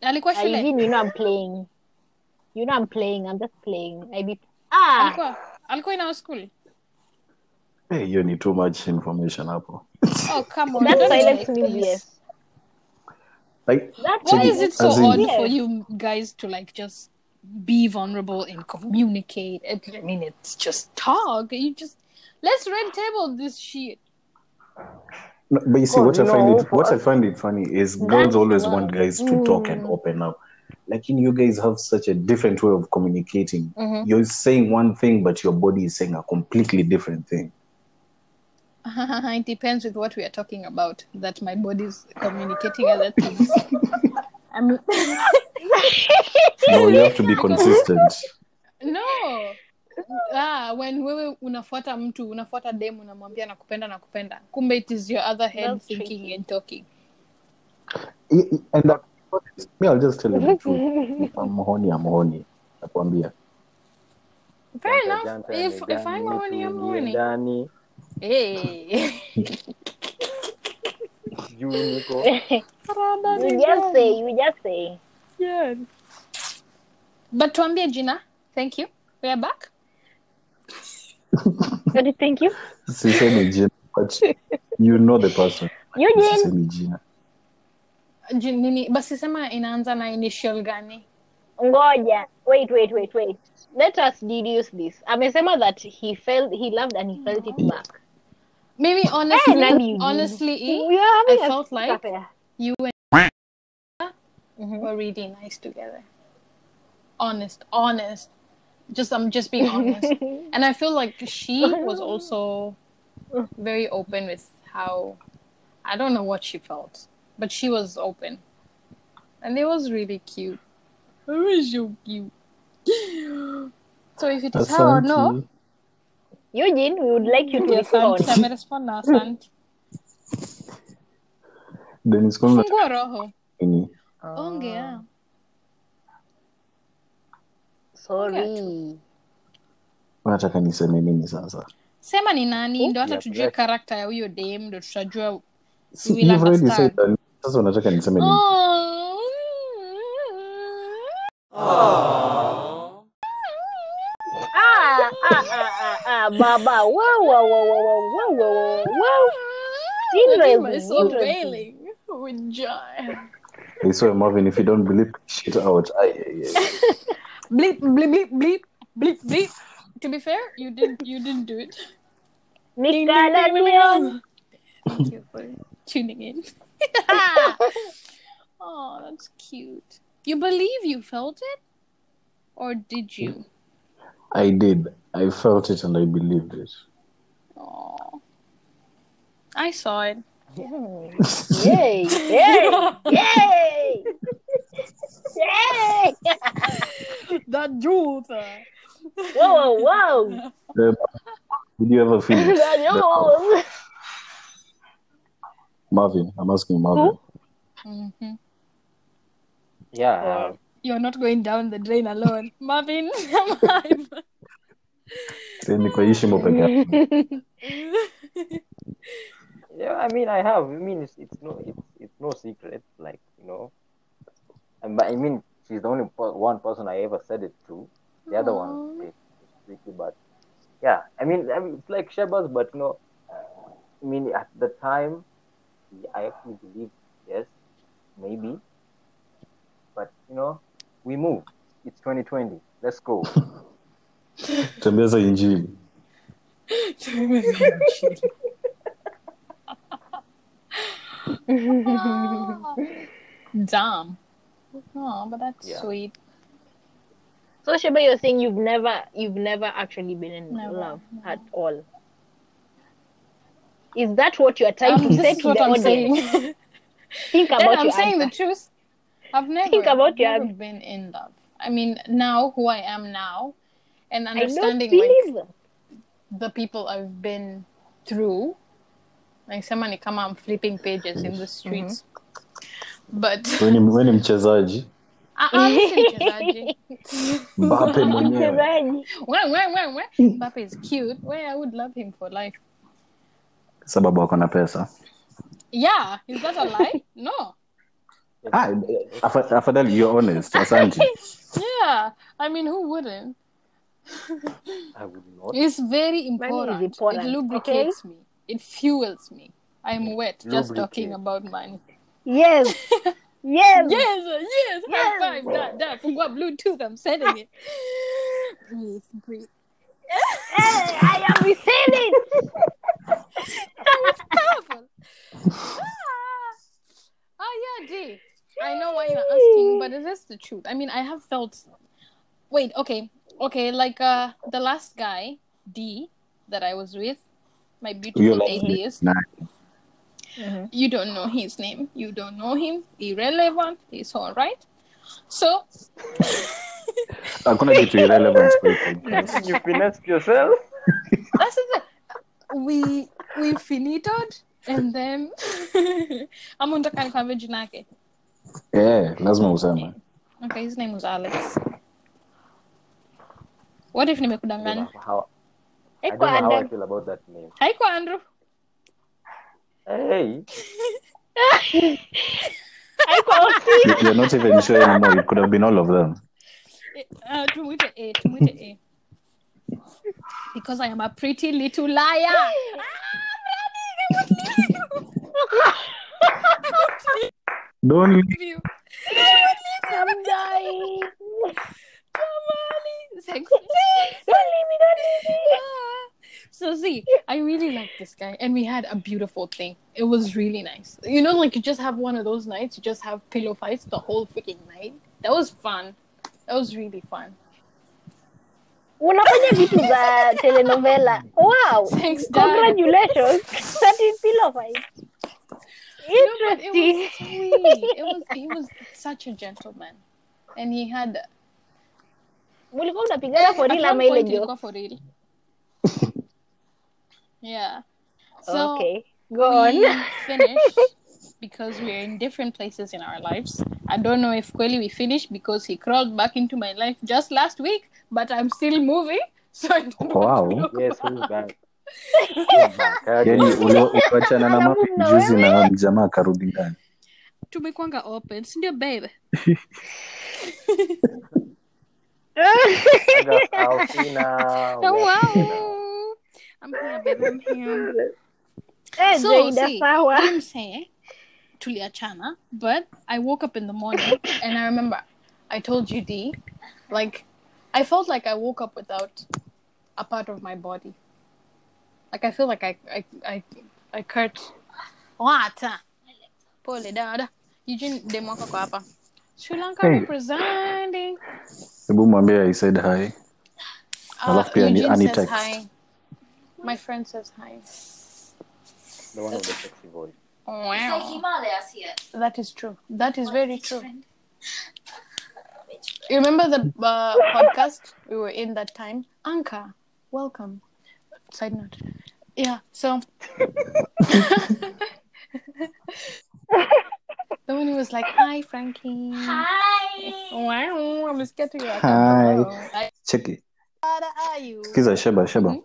Alikuwa Uh, shule. Eugene, you know I'm playing. You know I'm playing. I'm just playing. I be ah. Alikuwa alikuwa in our school. Hey, hiyo ni too much information hapo Oh, *laughs* come on. That don't silence like this. yes. like That's Why is it. it so As in- odd Yes. for you guys to like just be vulnerable and communicate? I mean, it's just talk. You just let's red table this shit. No, but you see, Well, what you I find know, it, what I find it funny is girls always the want guys to talk and Mm. open up. Like, you, know, you guys have such a different way of communicating. Mhm. You're saying one thing, but your body is saying a completely different thing. *laughs* it depends with what we are talking about. That my body's communicating other things. *laughs* I mean, *laughs* No, you have to be consistent. no. Ah, when wewe unafuata mtu unafuata dem unamwambia nakupenda nakupenda kumbe it is your other head That's thinking tricky. and talking And that, me, I'll just tell you the truth. If I'm horny, I'm horny. Nakwambia. fair enough if, if I'm horny I'm horny ndani hey. juu niko You just say. You just say. but tuambie jina thank you we are back What thank you? Sisemi Gina, but you know the person. Eugene. Sisemi. Ji- nini basi sema inaanza na initial gani Ngoja. Wait, wait, wait, wait. Let us deduce this. Amesema that he felt he loved and he felt it back. Maybe *laughs* Hey, honestly nani honestly We are having I a felt like affair. you and Mhm. were really nice together honest honest just i'm just being honest *laughs* and i feel like she was also *laughs* very open with how i don't know what she felt but she was open and it was really cute it was so cute *gasps* so if it is her or no Asante. Eugene, we would like you to respond. amerespond na asante Dennis, kuna fungua roho nini? ongea Sorry. Unataka niseme nini sasa? sema ni nani ndo hata tujue karakta ya huyo dem ndo tutajua. Sasa unataka niseme nini? Ah, Baba. Wow, wow, wow, wow, wow, wow, wow, wow. Interesting, my soul interesting. wailing with joy. I swear, Marvin, if you don't believe shit out, I, I, I- Bleep, bleep, bleep, bleep, bleep, bleep. to be fair, you did you didn't do it. Nickelodeon. Thank you for tuning in. *laughs* *laughs* oh, that's cute. You believe you felt it? Or did you? I did. I felt it and I believed it. Oh. I saw it. Yay! Yay! Yay! Yay! The truth. Whoa! Whoa! Uh, Did you ever feel it? Whoa! Marvin, I'm asking Marvin. hmm Yeah, I. You're not going down the drain alone. Marvin, *laughs* come on. Say niko hii shimo peke. *laughs* Yeah, I mean, I have. I mean, it's, it's no, it's, it's no secret. Like you know, and but I mean, she's the only per- one person I ever said it to. The other one is tricky, but yeah, I mean, I mean, it's like Sheba's, but you know, I mean, at the time, I actually believed yes, maybe, but you know, we move. It's 2020. Let's go. *laughs* Tembeza injili. *laughs* Damn. Oh, but that's Yeah. sweet. So Sheba, you're saying you've never, you've never actually been in Never, love never. at all. Is that what you are trying Um, to say is to what the I'm audience? saying. *laughs* Think And about I'm your saying the truth. I've never, Think about I've your never been in love. I mean, now who I am now, and understanding like the people I've been through. Like somebody come out flipping pages in the streets. But *laughs* Wewe ni wewe ni mchezaji. Ah, ah, mi si mchezaji. *laughs* Mbappe mwenyewe. Mbappe is cute. Well, I would love him for life. Sababu ako na pesa. Yeah, is that a lie? No. Ah, afa- afadhali you're honest. Asante. *laughs* Yeah, I mean, who wouldn't? *laughs* I would not. It's very important. important, It lubricates me. It fuels me. I'm wet just talking about money. Yes. *laughs* Yes. Yes, yes, high Yes. five, that, that. Fungua Bluetooth, I'm sending it. breathe, breathe. Hey, I am receiving. Powerful. ah, ah, yeah, D. I know why you're asking, but it is the truth. I mean, I have felt. Wait, okay, okay. Like uh, the last guy, D, that I was with, my You're beautiful like atheist. Nah. You don't know his name. You don't know him. Irrelevant. It's all right. So, Hakuna kitu irrelevant *laughs* kwa hii podcast. you finessed yourself. *laughs* that's it. We we finitoed, and then *laughs* I'm unataka nikwambie jina yake. Eh, lazima useme. Okay, his name was Alex. What if nimekudanganya? How, I don't Eko know how I Adam. Feel about that name. Haiko Andrew. Hey, *laughs* Eko Osi. You- You're not even sure anymore. It could have been all of them. Uh, tumwite A, tumwite A. Because I am a pretty little liar. Ah, Don't leave you. I'm dying. Jamali. Sex. Don't leave me. Don't leave me. Ah. So see, I really like this guy, and we had a beautiful thing. It was really nice. You know, like you just have one of those nights. You just have pillow fights the whole freaking night. That was fun. That was really fun. Unafanya vitu za *laughs* telenovela. Wow. Thanks, Dad. Congratulations. 13 pillow fight. No, it was sweet. It was he was such a gentleman, and he had Mulikuwa for real one ama ile point joke? Ilikuwa for real. yeah. So Okay. Go on. we finished *laughs* because we are in different places in our lives. I don't know if Kweli we finished because he crawled back into my life just last week, but I'm still moving, *laughs* so I don't Wow. want to know. yes, who's back? Who's back? *laughs* yani uli- uliachana na mama juzi na mjamaa akarudi ndani Tumekwanga open, si ndio babe? Oh, wow. I'm here, babe. I'm here. Eh, So, Jada, see, sawa. *laughs* I'm saying tuliachana, but I woke up in the morning and I remember I told you D, like I felt like I woke up without a part of my body. Like I feel like I I I, I cut. What? Pole dada. Eugene Demwako kwa hapa. Sri Lanka Hey. representing. hebu mwambie i said hi Uh, Alafu pia ni- Eugene ani says text. hi. My friend says hi. The one with the sexy voice. Wow. It's like Himalayas here. That is true. That is very true. friend? You remember the uh, podcast we were in that time? Anka, welcome. Side note. Yeah, so. the one who was like, Hi, Frankie. Hi. Wow, I'm just getting like, Hi. Hi. cheki How are you? skiza sheba sheba Mhm.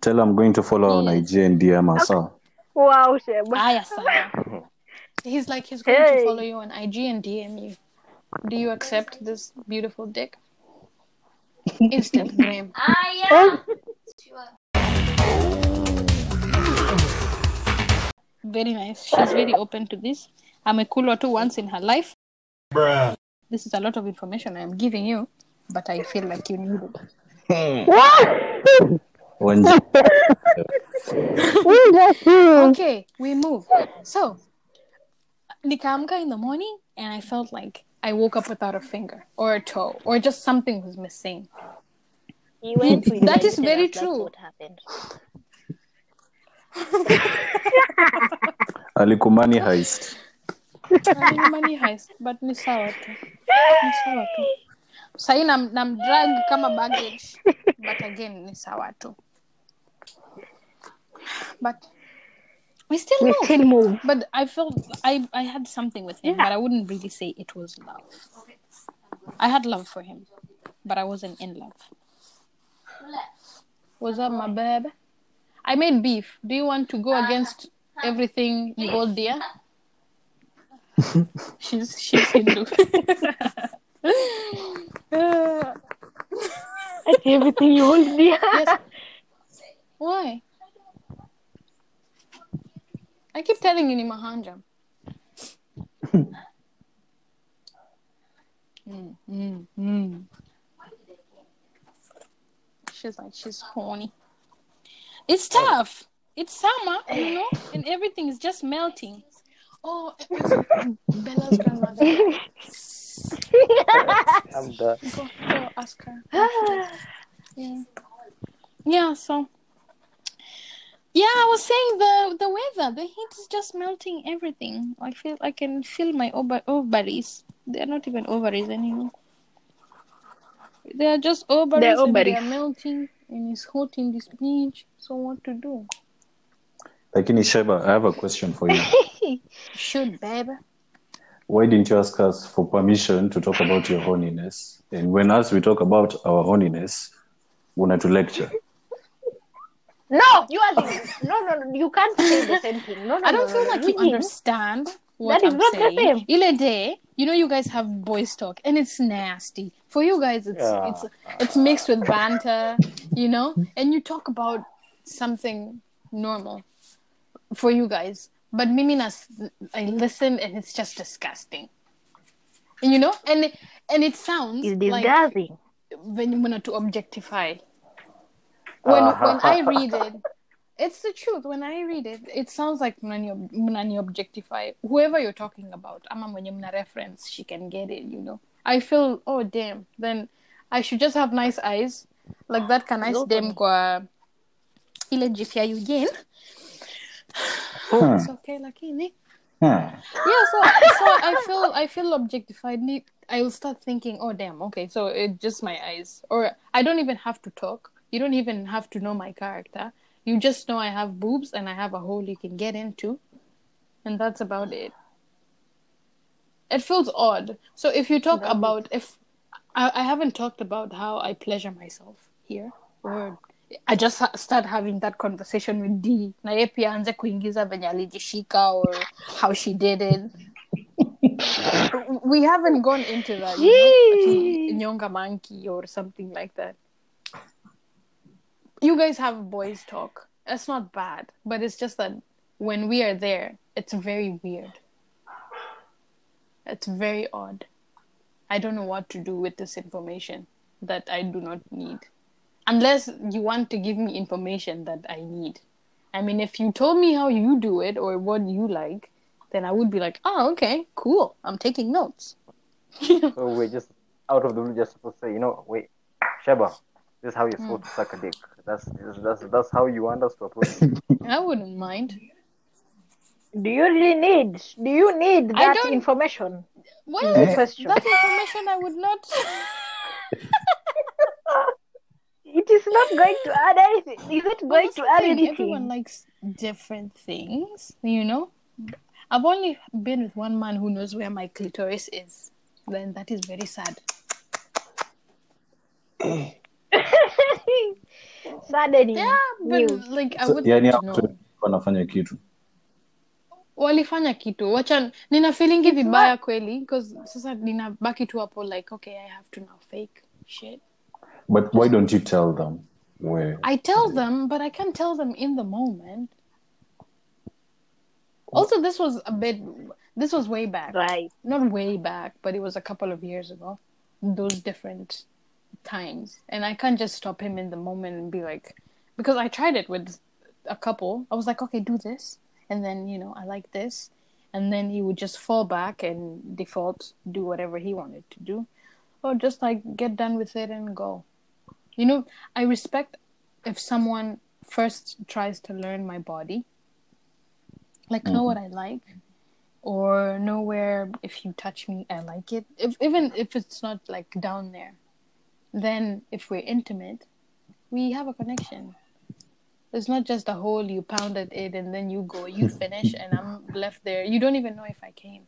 Tell her i'm going to follow her on Yes. ig and dm her sawa Wow, Sheba. Aya sana. *laughs* He's like, he's going to follow you on IG and DM you. Do you accept this beautiful dick? Instant *laughs* game. Ah, yeah. Sure. Very nice. She's very open to this. I'm a cool or two once in her life. This is a lot of information I'm giving you, but I feel like you need it. *laughs* Wenje. *laughs* Okay, we move. So, nikaamka in the morning and I felt like I woke up without a finger or a toe or just something was missing. You went to *laughs* That is very us that's true. what happened. *laughs* alikumani heist Having money heist, but ni sawa tu. Ni sawa tu. Sahi nam, nam drag kama baggage, but again ni sawa tu. But we still We move. still move. But I felt I I had something with him, but I wouldn't really say it was love. I had love for him, but I wasn't in love. What's up, my babe? I made beef. Do you want to go against everything you hold dear? *laughs* she's she's Hindu. *laughs* Everything you hold dear. yes. Why? I keep telling you, ni mahanja. mm, mm, mm. She's like, she's horny. It's tough. It's summer, you know, and everything is just melting. Oh, *coughs* Bella's grandmother. I'm done. Go, go ask her. Yeah. Yeah, so yeah, I was saying the the weather, the heat is just melting everything. I feel I can feel my ov- ovaries. They're not even ovaries anymore. They are just ovaries, They're and they are melting, and it's hot in this beach. So what to do? lakini sheba i have a question for you *laughs* Should, babe. why didn't you ask us for permission to talk about your horniness and when us we talk about our horniness to lecture No, you are the, *laughs* no, no, no, you can't say the same thing. No, no, I don't no, feel no, like no. you understand what That is I'm not the same. Ile day, you know, you guys have boys talk, and it's nasty. For you guys, it's Yeah. it's it's mixed with banter, you know, and you talk about something normal for you guys. But Mimi, nas, I listen, and it's just disgusting. You know, and and it sounds It's like disgusting. when you want to objectify. When uh-huh. when I *laughs* read it, it's the truth. When I read it, it sounds like mnani, mnani objectify whoever you're talking about. Ama mwenye mna reference, she can get it. You know. I feel oh damn. Then I should just have nice eyes like that. Can I dem kwa ile gif ya Eugene? Huh. It's okay, lakini Huh. Hmm. yeah so so i feel i feel objectified Ne- i'll start thinking oh damn okay so it's just my eyes or i don't even have to talk you don't even have to know my character. You just know i have boobs and i have a hole you can get into. And that's about it. It feels odd. So if you talk about if I, I haven't talked about how i pleasure myself here. Or I just ha- start having that conversation with D. Na yeye pia aanze kuingiza venye alijishika or how she did it. *laughs* we haven't gone into that, you know, nyonga monkey or something like that. You guys have boys talk. That's not bad, but it's just that when we are there, it's very weird. It's very odd. I don't know what to do with this information that I do not need. unless you want to give me information that I need. I mean, if you told me how you do it or what you like, then I would be like, oh, okay, cool. I'm taking notes. *laughs* Oh, so we're just out of the blue, just supposed to say, you know, wait, Sheba, this is how you're hmm. supposed to suck a dick. That's that's that's how you want us to approach. *laughs* I wouldn't mind. Do you really need? Do you need I that don't- information? Well, Good question. that information I would not. *laughs* It is not going to add anything. Is it Well, going that's to the add thing. anything? Everyone likes different things, you know. I've only been with one man who knows where my clitoris is. Then that is very sad. *laughs* Saddening. Yeah, but like I So, would yani like to hapo know. wanafanya kitu. Walifanya kitu. Wacha nina feelingi vibaya kweli because sasa ninabaki tu hapo like okay i have to now fake shit. But why don't you tell them where? I tell them but i can't tell them in the moment. Also this was a bit this was way back. Right. not way back but it was a couple of years ago. Those different times. And i can't just stop him in the moment and be like because i tried it with a couple. I was like okay do this. And then you know i like this. And then he would just fall back and default do whatever he wanted to do. Or just like get done with it and go. You know i respect if someone first tries to learn my body. Like know what mm-hmm. i like. Or know where if you touch me i like it. If even if it's not like down there then if we're intimate we have a connection. It's not just a hole you pounded it and then you go you *laughs* finish and i'm left there. You don't even know if i came.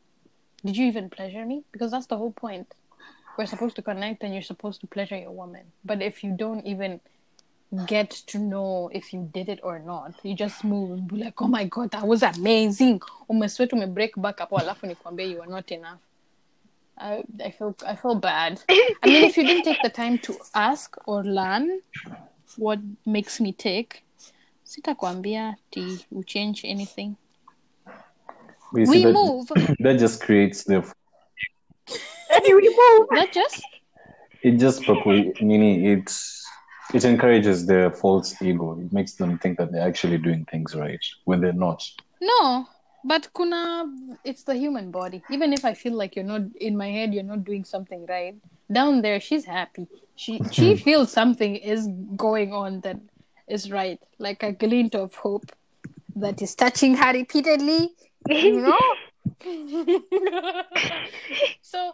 Did you even pleasure me? Because that's the whole point. We're supposed to connect and you're supposed to pleasure your woman. But if you don't even get to know if you did it or not you just move and be like oh my god that was amazing. Umesweat ume break back hapo alafu nikwambia you are not enough I, I feel I feel bad. *laughs* I mean, if you didn't take the time to ask or learn what makes me tick, sitakwambia ti you change anything. You see, We that, move. *laughs* that just creates the *laughs* we move. That just it just propo- meaning it it encourages their false ego it makes them think that they're actually doing things right when they're not no. But kuna, it's the human body. Even if I feel like you're not in my head, you're not doing something right. Down there, she's happy. She *laughs* she feels something is going on that is right, like a glint of hope that is touching her repeatedly. You know. *laughs* *laughs* so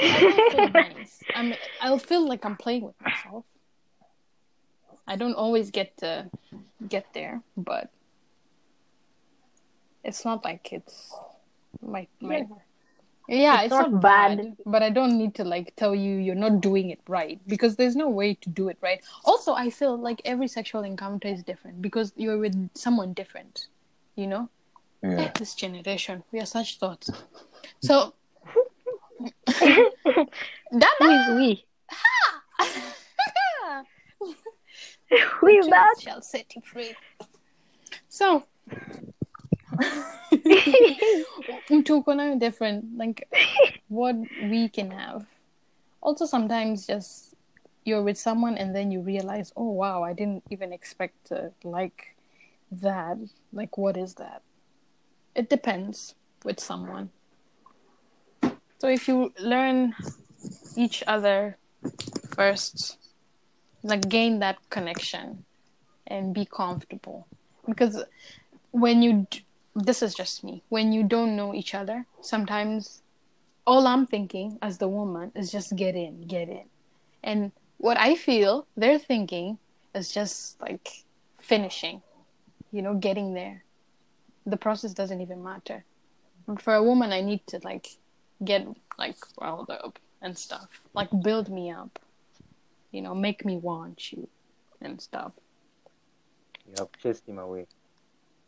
I don't feel nice. I'm, I'll feel like I'm playing with myself. I don't always get to get there, but it's not like it's my my. Yeah, it's, It's not, not bad, bad. but I don't need to like tell you you're not doing it right because there's no way to do it right. Also, I feel like every sexual encounter is different because you're with someone different, you know. yeah This generation, we are such thoughts. *laughs* So, that is we. *laughs* *laughs* we? Who is truth that? shall set you free. So, mtu uko nayo different, like what we can have. Also, sometimes just you're with someone and then you realize, oh wow, I didn't even expect to like that. Like, what is that? It depends with someone. So if you learn each other first, like gain that connection and be comfortable. Because when you, this is just me, when you don't know each other, sometimes all I'm thinking as the woman is just get in, get in. And what I feel they're thinking is just like finishing, you know, getting there. The process doesn't even matter. But for a woman, I need to like get like riled up and stuff, like build me up, you know, make me want you and stuff. You have chased him away.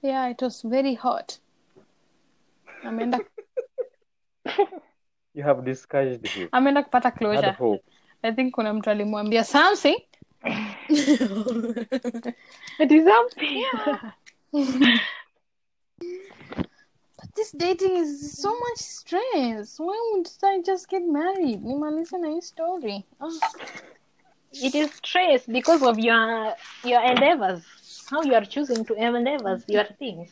Yeah, it was very hot. Ameenda, *laughs* You have discouraged him. ameenda kupata Had closure. hope. I think kuna mtu alimwambia something. *laughs* It is something. But this dating is so much stress. Why would I just get married? Nimalize na hii story. Ah. It is stress because of your your endeavors. How you are choosing to endeavors your things.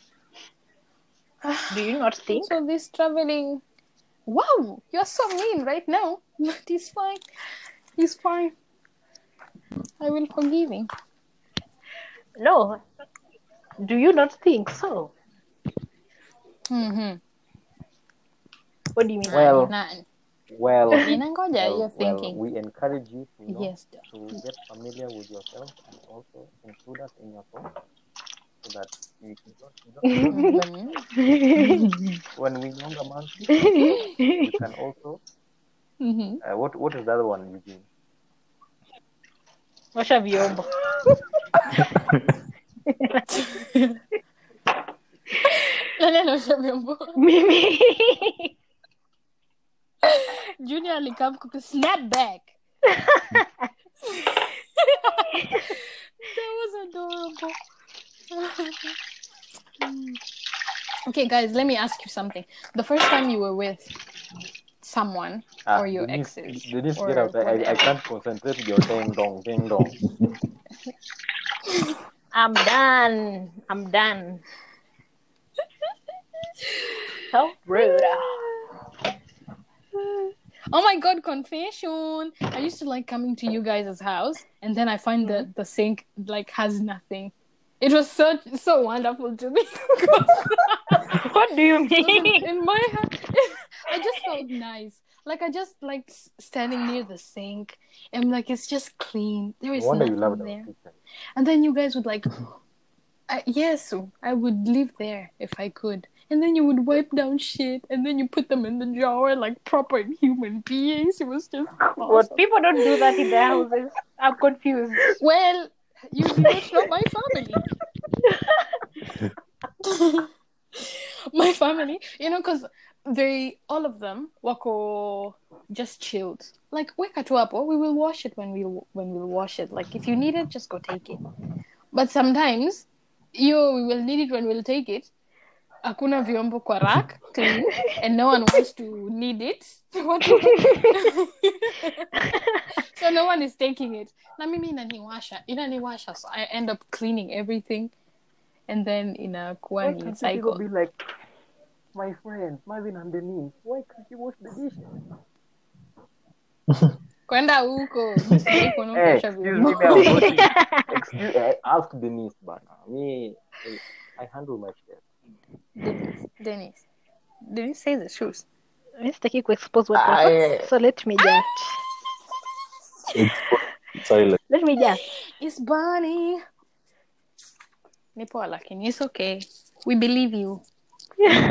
*sighs* Do you not think? So this traveling. Wow, you're so mean right now. *laughs* But he's fine. He's fine. I will forgive him. No. Do you not think so? Mm-hmm. What do you mean? Well, None. Well, well, you're well, we encourage you to, you know, Yes. to get familiar with yourself and also include us in your thoughts so that you can don't, you don't, you don't neglect when we longer monthly you can also Mm-hmm. uh, what what is the other one Eugene? Osha vyombo. Nani anaosha vyombo? Mimi. Junior alikam kuku snap back. that was adorable. Okay, guys, let me ask you something. The first time you were with someone Ah, or your Denise, exes, Denise, or get out. I, I, I can't concentrate your ding dong, ding dong. I'm done. I'm done. So rude. Oh my god, confession! I used to like coming to you guys' house, and then I find that mm-hmm. the sink like has nothing. It was so so wonderful to me. *laughs* What do you *laughs* mean? in my head, *laughs* I just felt nice. Like I just like standing near the sink, and like it's just clean. There is No wonder you nothing love there. And then you guys would like, *gasps* I, yes, I would live there if I could. And then you would wipe down shit, and then you put them in the drawer like proper human beings. It was just What awesome. people don't do that in their houses. I'm confused. Well, you don't know my family. *laughs* my family, you know, because they all of them wako just chilled. Like weka tu hapo, we will wash it when we when we'll wash it. Like if you need it, just go take it. But sometimes, yo, we will need it when we'll take it. Hakuna vyombo kwa rack clean, and no one wants to need it. *laughs* *laughs* So no one is taking it. Na mimi inaniwasha, inaniwasha. So I end up cleaning everything, and then inakuwa Why ni can't you cycle. be like my friends, Marvin and Denise? Why can't you wash the dishes? *laughs* Kwenda huko. mi sijai kuona Hey, excuse me, I'm washing. Excuse, uh, ask Denise, bana. Me, I handle my shit. Dennis, Dennis, Dennis, say the truth. Mi sitaki kuexpose watu hapa. So let me just It's silent. let me just It's Bonnie. Ni poa lakini it's okay. We believe you.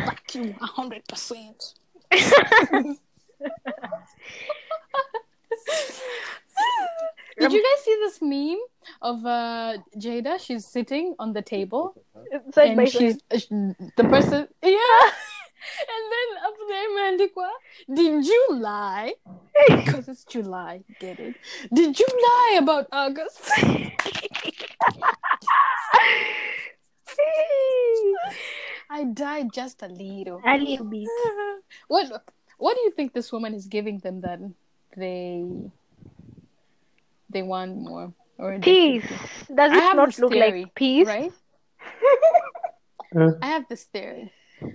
Back you hundred percent. *laughs* *laughs* Did you guys see this meme of uh, Jada? She's sitting on the table side by and she's uh, the person. Yeah. *laughs* And then up there, Mandikwa, did you lie? Because it's July, get it? Did you lie about August? *laughs* I died just a little. A little bit. *laughs* What What do you think this woman is giving them that they they want more or Peace. Does I it not look theory, like peace? right? *laughs* Uh. I have this theory.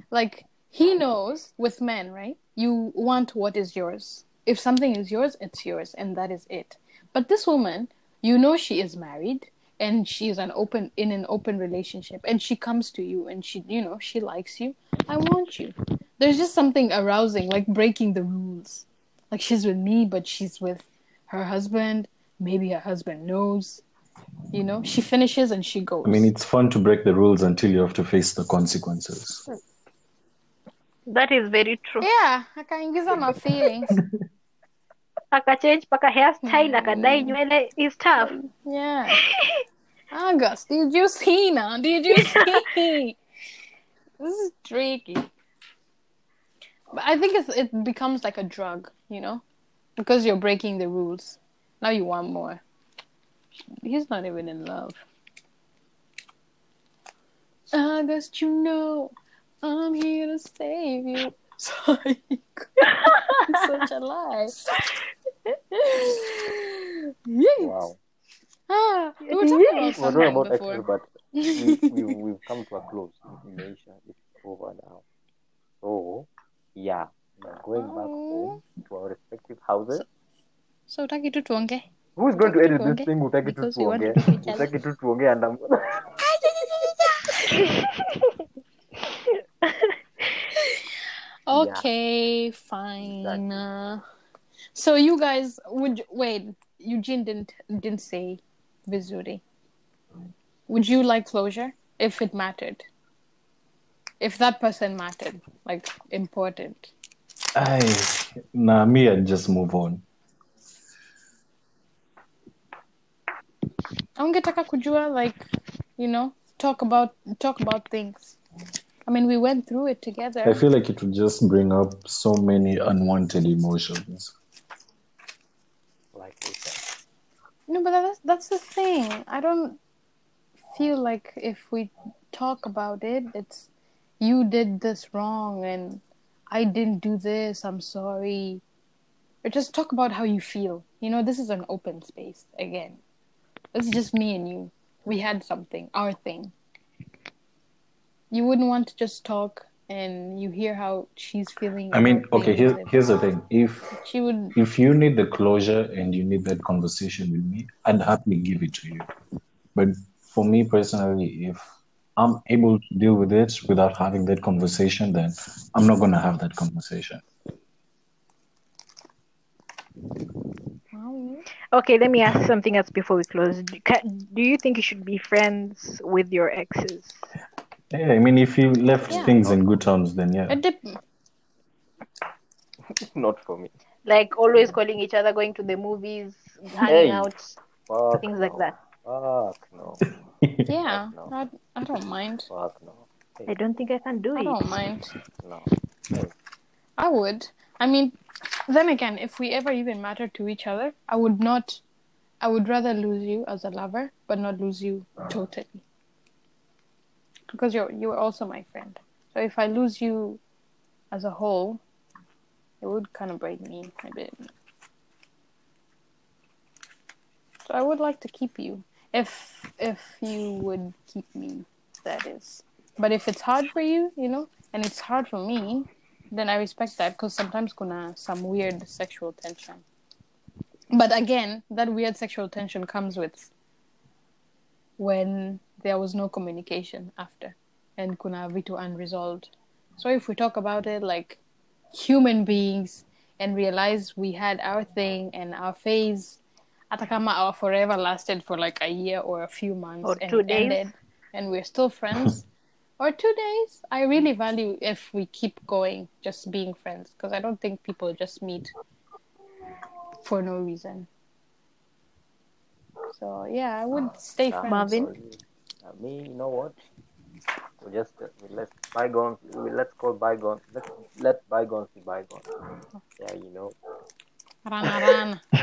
Like he knows with men, right? You want what is yours. If something is yours, it's yours, and that is it. But this woman, you know, she is married and she's an open in an open relationship, and she comes to you and she, you know, she likes you. I want you. There's just something arousing, like breaking the rules. Like she's with me, but she's with her husband. Maybe her husband knows. You know, she finishes and she goes. I mean, it's fun to break the rules until you have to face the consequences. That is very true. yeah, akaingiza my feelings. *laughs* Akachange paka hairstyle, akadai mm. nywele is tough. Yeah. *laughs* August, did you see now? Did you *laughs* see? this is tricky. But I think it's, it becomes like a drug, you know? Because you're breaking the rules. Now you want more. He's not even in love. I guess you know, I'm here to save you. *laughs* Sorry. it's Such a lie. Wow. Ah, we were talking about We're talking something about before. exes, but *laughs* we, we, we've come to a close. Imeisha. It's over now. So, yeah. We're going back home to our respective houses. So utaki tu tuongee. Who's going to Utaki tu edit this thing? Utaki tu Because we want tuongee. to keep. Utaki tu tuongee and I'm... *laughs* Okay, fine. Uh, so you guys would wait. Eugene didn't didn't say vizuri. Would you like closure if it mattered? If that person mattered, like important. I, nah, me, I'd just move on. Ungetaka kujua, like, you know, talk about talk about things. I mean, we went through it together. I feel like it would just bring up so many unwanted emotions. like. No, but that's that's the thing. I don't feel like if we talk about it, it's you did this wrong and I didn't do this. I'm sorry. Or just talk about how you feel. You know, this is an open space again. It's just me and you. We had something, our thing. You wouldn't want to just talk and you hear how she's feeling. I mean, okay, here's here's the thing. If she would if you need the closure and you need that conversation with me, I'd happily give it to you. But for me personally, if I'm able to deal with it without having that conversation, then I'm not gonna have that conversation. Okay, let me ask something else before we close. Do, ca- do you think you should be friends with your exes? Yeah, I mean, if you left Yeah. things in good terms, then yeah. it dep- *laughs* Not for me. Like always calling each other, going to the movies, hanging Hey. out, Fuck things no. like that. Fuck no. *laughs* yeah, No. I, I don't mind. Fuck no. I don't think I can do I it. I don't mind. No. Hey. I would. I mean, then again, if we ever even matter to each other, I would not. I would rather lose you as a lover, but not lose you totally. Because you're you're also my friend. So if I lose you as a whole, it would kind of break me a bit. So I would like to keep you, if if you would keep me. That is. But if it's hard for you, you know, and it's hard for me, then I respect that because sometimes kuna some weird sexual tension. But again, that weird sexual tension comes with when there was no communication after and kuna vitu unresolved. So if we talk about it like human beings and realize we had our thing and our phase, Atakama our forever lasted for like a year or a few months Or and two days. ended and we're still friends or two days i really value if we keep going just being friends because i don't think people just meet for no reason so yeah i would stay Nah, friends Marvin? Uh, me, you know what? We just uh, we let bygones. We let's call bygones. Let's let bygones be bygones. Yeah, you know. rana rana *laughs*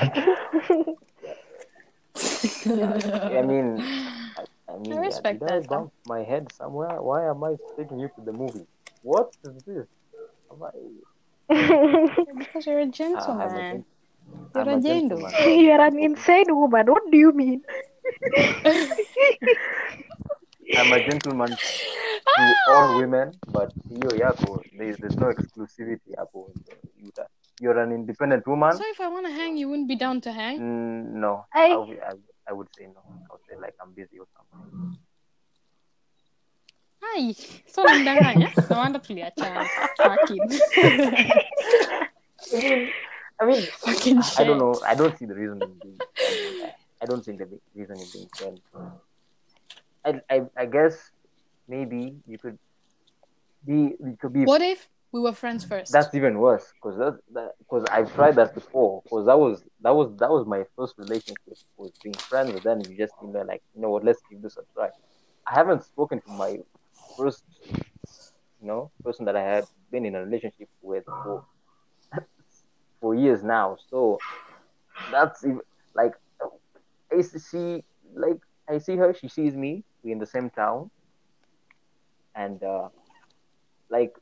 I mean, I, I mean, yeah, respect did I that, though. bump my head somewhere? Why am I taking you to the movie? What is this? Am I, *laughs* because you're a Ah, a gentleman gen- You're a a gendo. gentleman. *laughs* You're an insane woman. What do you mean? I'm a gentleman to *laughs* all women, but hiyo yako, there's, there's no exclusivity hapo. You- You're an independent woman. so if i want to hang you wouldn't be down to hang Mm, no, I- I, would- I, I would say no. I would say like I'm busy or something. Ai, so namdanganya nawanda tuliachana fucking I *laughs* mean, I mean, fucking I don't know. I don't see the reason in being. I, I don't see the reason in being friends. I, I, I guess maybe you could be. You could be. what if we were friends first That's even worse because that because I've tried that before. Because that was that was that was my first relationship was being friends, and then you just you know like you know what, let's give this a try. I haven't spoken to my first, you know, person that I had been in a relationship with for for years now. So that's like I see like I see her, she sees me. We're in the same town, and uh, like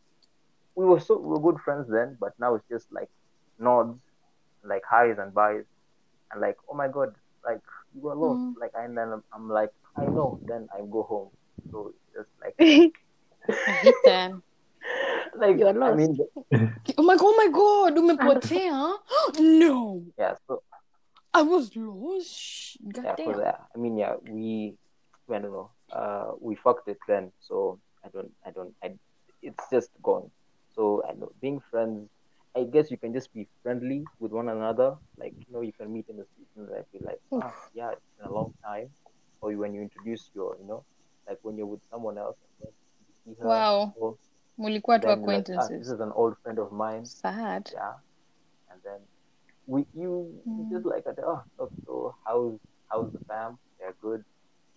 we were so we were good friends then, but now it's just like nods, like highs and buys. and like, oh my god, like you were lost. Mm. Like and then I'm, I'm like, I know. Then I go home. So it's just like *laughs* I that. *laughs* like You're I lost. mean *laughs* Oh my god, oh my god, umepotea? *gasps* no, yeah, so I was lost. God yeah, damn. that. I mean yeah, we I don't know. Uh we fucked it then, so I don't I don't I it's just gone. So I know being friends I guess you can just be friendly with one another. Like, you know, you can meet in the street and like be like, ah, yeah, it's been a long time. Or when you introduce your, you know, like when you're with someone else and then you see her. Wow. or mulikuwa tu then like, ah, this is an old friend of mine. Sad. Yeah. And then we you you Mm. just like oh so, so how's how's the fam? They're good.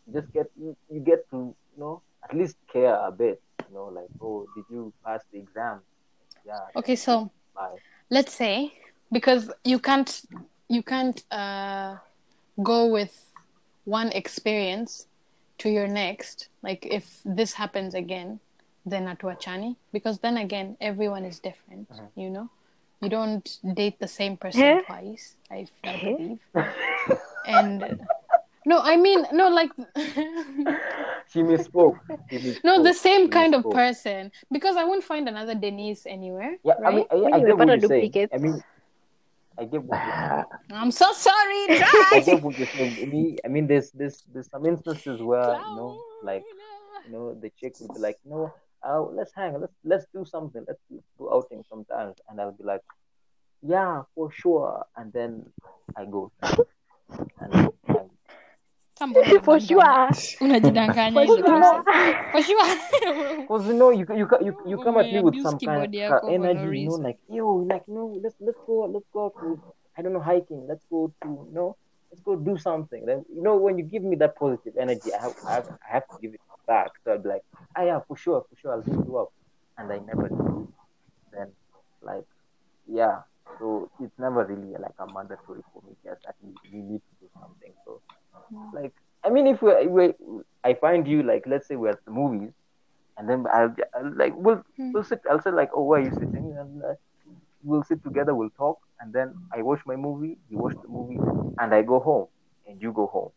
You just get you, you get to, you know, at least care a bit. You know, like, oh, did you pass the exam? Yeah. Okay, so Bye. let's say because you can't you can't uh, go with one experience to your next like if this happens again then atuachani because then again everyone is different you know you don't date the same person Yeah. twice I, I believe and no i mean no like *laughs* She misspoke. She *laughs* misspoke. no the same She kind of person because i won't find another denise anywhere Yeah, I mean, right? I, I, get what you're saying. I mean, I get what you're saying. *sighs* I'm so sorry *laughs* I get what you're saying. I mean, I mean, there's there's there's some instances where you know, like you know, the chick would be like, no, uh, let's hang, let's let's do something, let's do outing sometimes, and I'll be like, yeah, for sure, and then I go, and, and Tambo For unadanganya. sure. unajidanganya For ile sure. For sure. *laughs* Because you know you you ca- you, you come at me with some kind of yako for no energy, you know, reason. like yo, like no, let's let's go let's go to I don't know hiking, let's go to you know, let's go do something. Then you know when you give me that positive energy, I have I have, I have to give it back. So I'll be like, ah yeah, for sure, for sure, I'll hit you up, and I never do. Then like yeah, so it's never really like a mandatory for me just that we, we need to do something. So like I mean, if we we I find you like let's say we're at the movies, and then I'll, I'll like we'll we'll sit. I'll say like, oh, where are you sitting? And uh, we'll sit together. We'll talk, and then I watch my movie. You watch the movie, and I go home, and you go home.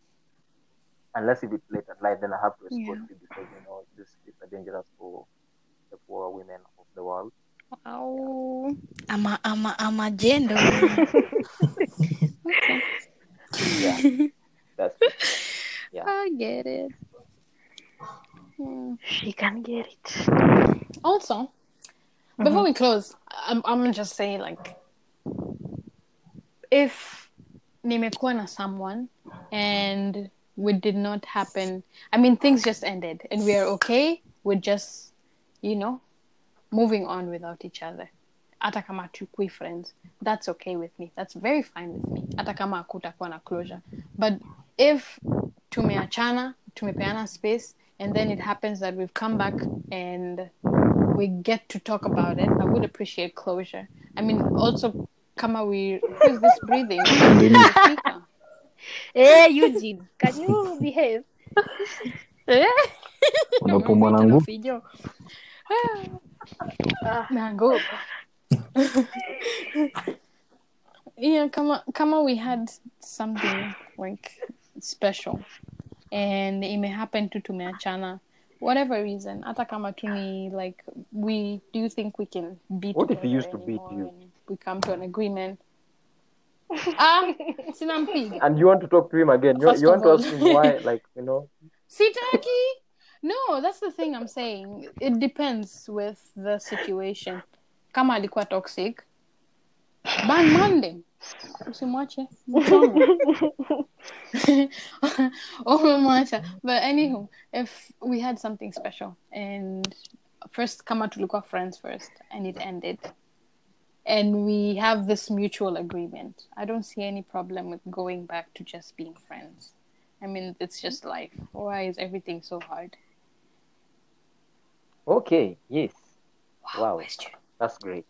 Unless if it's late at night, then I have to escort Yeah. you because you know this is dangerous for the poor women of the world. Au. Ama ama ama jendo. okay. Yeah, *laughs* that's *laughs* it. Yeah. I get it. She can get it. Also, mm-hmm. before we close, I'm I'm gonna just say like if nimekuwa na someone and we did not happen I mean things just ended and we are okay with just you know moving on without each other hata kama tukui friends that's okay with me that's very fine with me hata kama hakutakuwa na closure but if tumeachana tumepeana space and then it happens that we've come back and we get to talk about it i would appreciate closure i mean also kama we who is this breathing Denise. *laughs* Speaker. Hey, Eugene, can you behave? Eh? Unapumua na Umeita na nguvu. fijo. Ah. naogopa *laughs* yeah kama kama we had something like special and it may happen to tumeachana whatever reason hata kama tu ni like we do you think we can be What if he used to beat you? we come to an agreement *laughs* ah sinampiga And you want to talk to him again? You, you want of to ask him why? *laughs* Like you know, Sitaki? No, that's the thing I'm saying. It depends with the situation. Kama alikuwa toxic, ban Monday. Usimwache. *laughs* *laughs* Oh, mchome. Umemwacha. But anywho, if we had something special and first come out to look tulikuwa friends first and it ended and we have this mutual agreement, I don't see any problem with going back to just being friends. I mean, it's just life. Why is everything so hard? okay, yes, wow, question. that's great.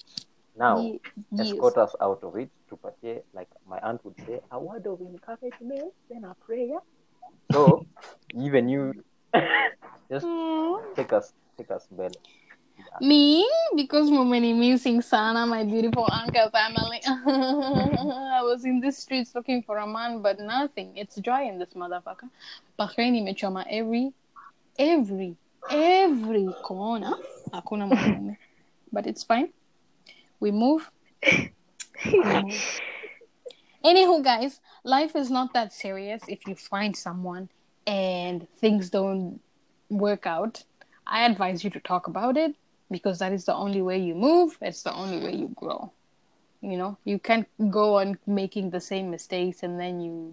Now. Ye- yes. escort us out of it tupatie like my aunt would say a word of encouragement then a prayer so *laughs* even you *laughs* just hmm. take us take us mbele Me? Because mumeni missing sana, my beautiful uncle family. *laughs* I was in the streets looking for a man, but nothing. It's dry in this motherfucker. Bahrain imechoma every, every, every corner. Hakuna mwanaume. But it's fine. We move. *laughs* Anywho, guys, life is not that serious if you find someone and things don't work out. I advise you to talk about it because that is the only way you move. It's the only way you grow. You know, you can't go on making the same mistakes and then you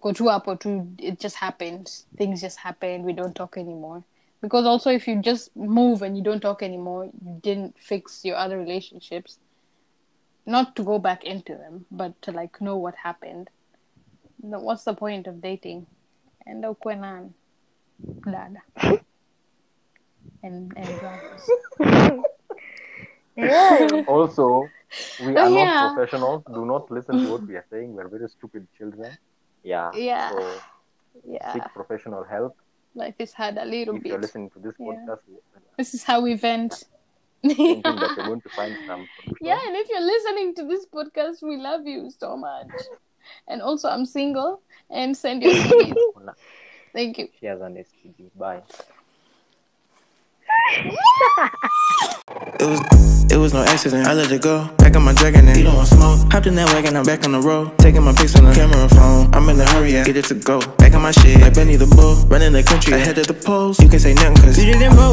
go to up or to it just happens. Things just happen. We don't talk anymore. Because also, if you just move and you don't talk anymore, you didn't fix your other relationships. Not to go back into them, but to like know what happened. What's the point of dating? And ukwe nani? dada and and brothers. Yeah. *laughs* Also, we Oh, are yeah. not professionals. Do not listen to what we are saying. We're very stupid children. Yeah. Yeah. So Yeah, seek professional help. life is hard a little If you're bit. listening to this Yeah. podcast, This is how we vent. Thinking that you're going to find some. *laughs* Yeah, and if you're listening to this podcast, we love you so much. And also, I'm single and send your CVs. *laughs* Thank you. She has an STD. Bye. *laughs* It was, it was no accident. I let it go. Back on my dragon and you don't want smoke. Hopped in that wagon, I'm back on the road. Taking my pics on the camera phone. I'm in a hurry, I get it to go. Back on my shit, like Benny the Bull. Running the country, ahead of the polls. You can say nothing cause you didn't vote.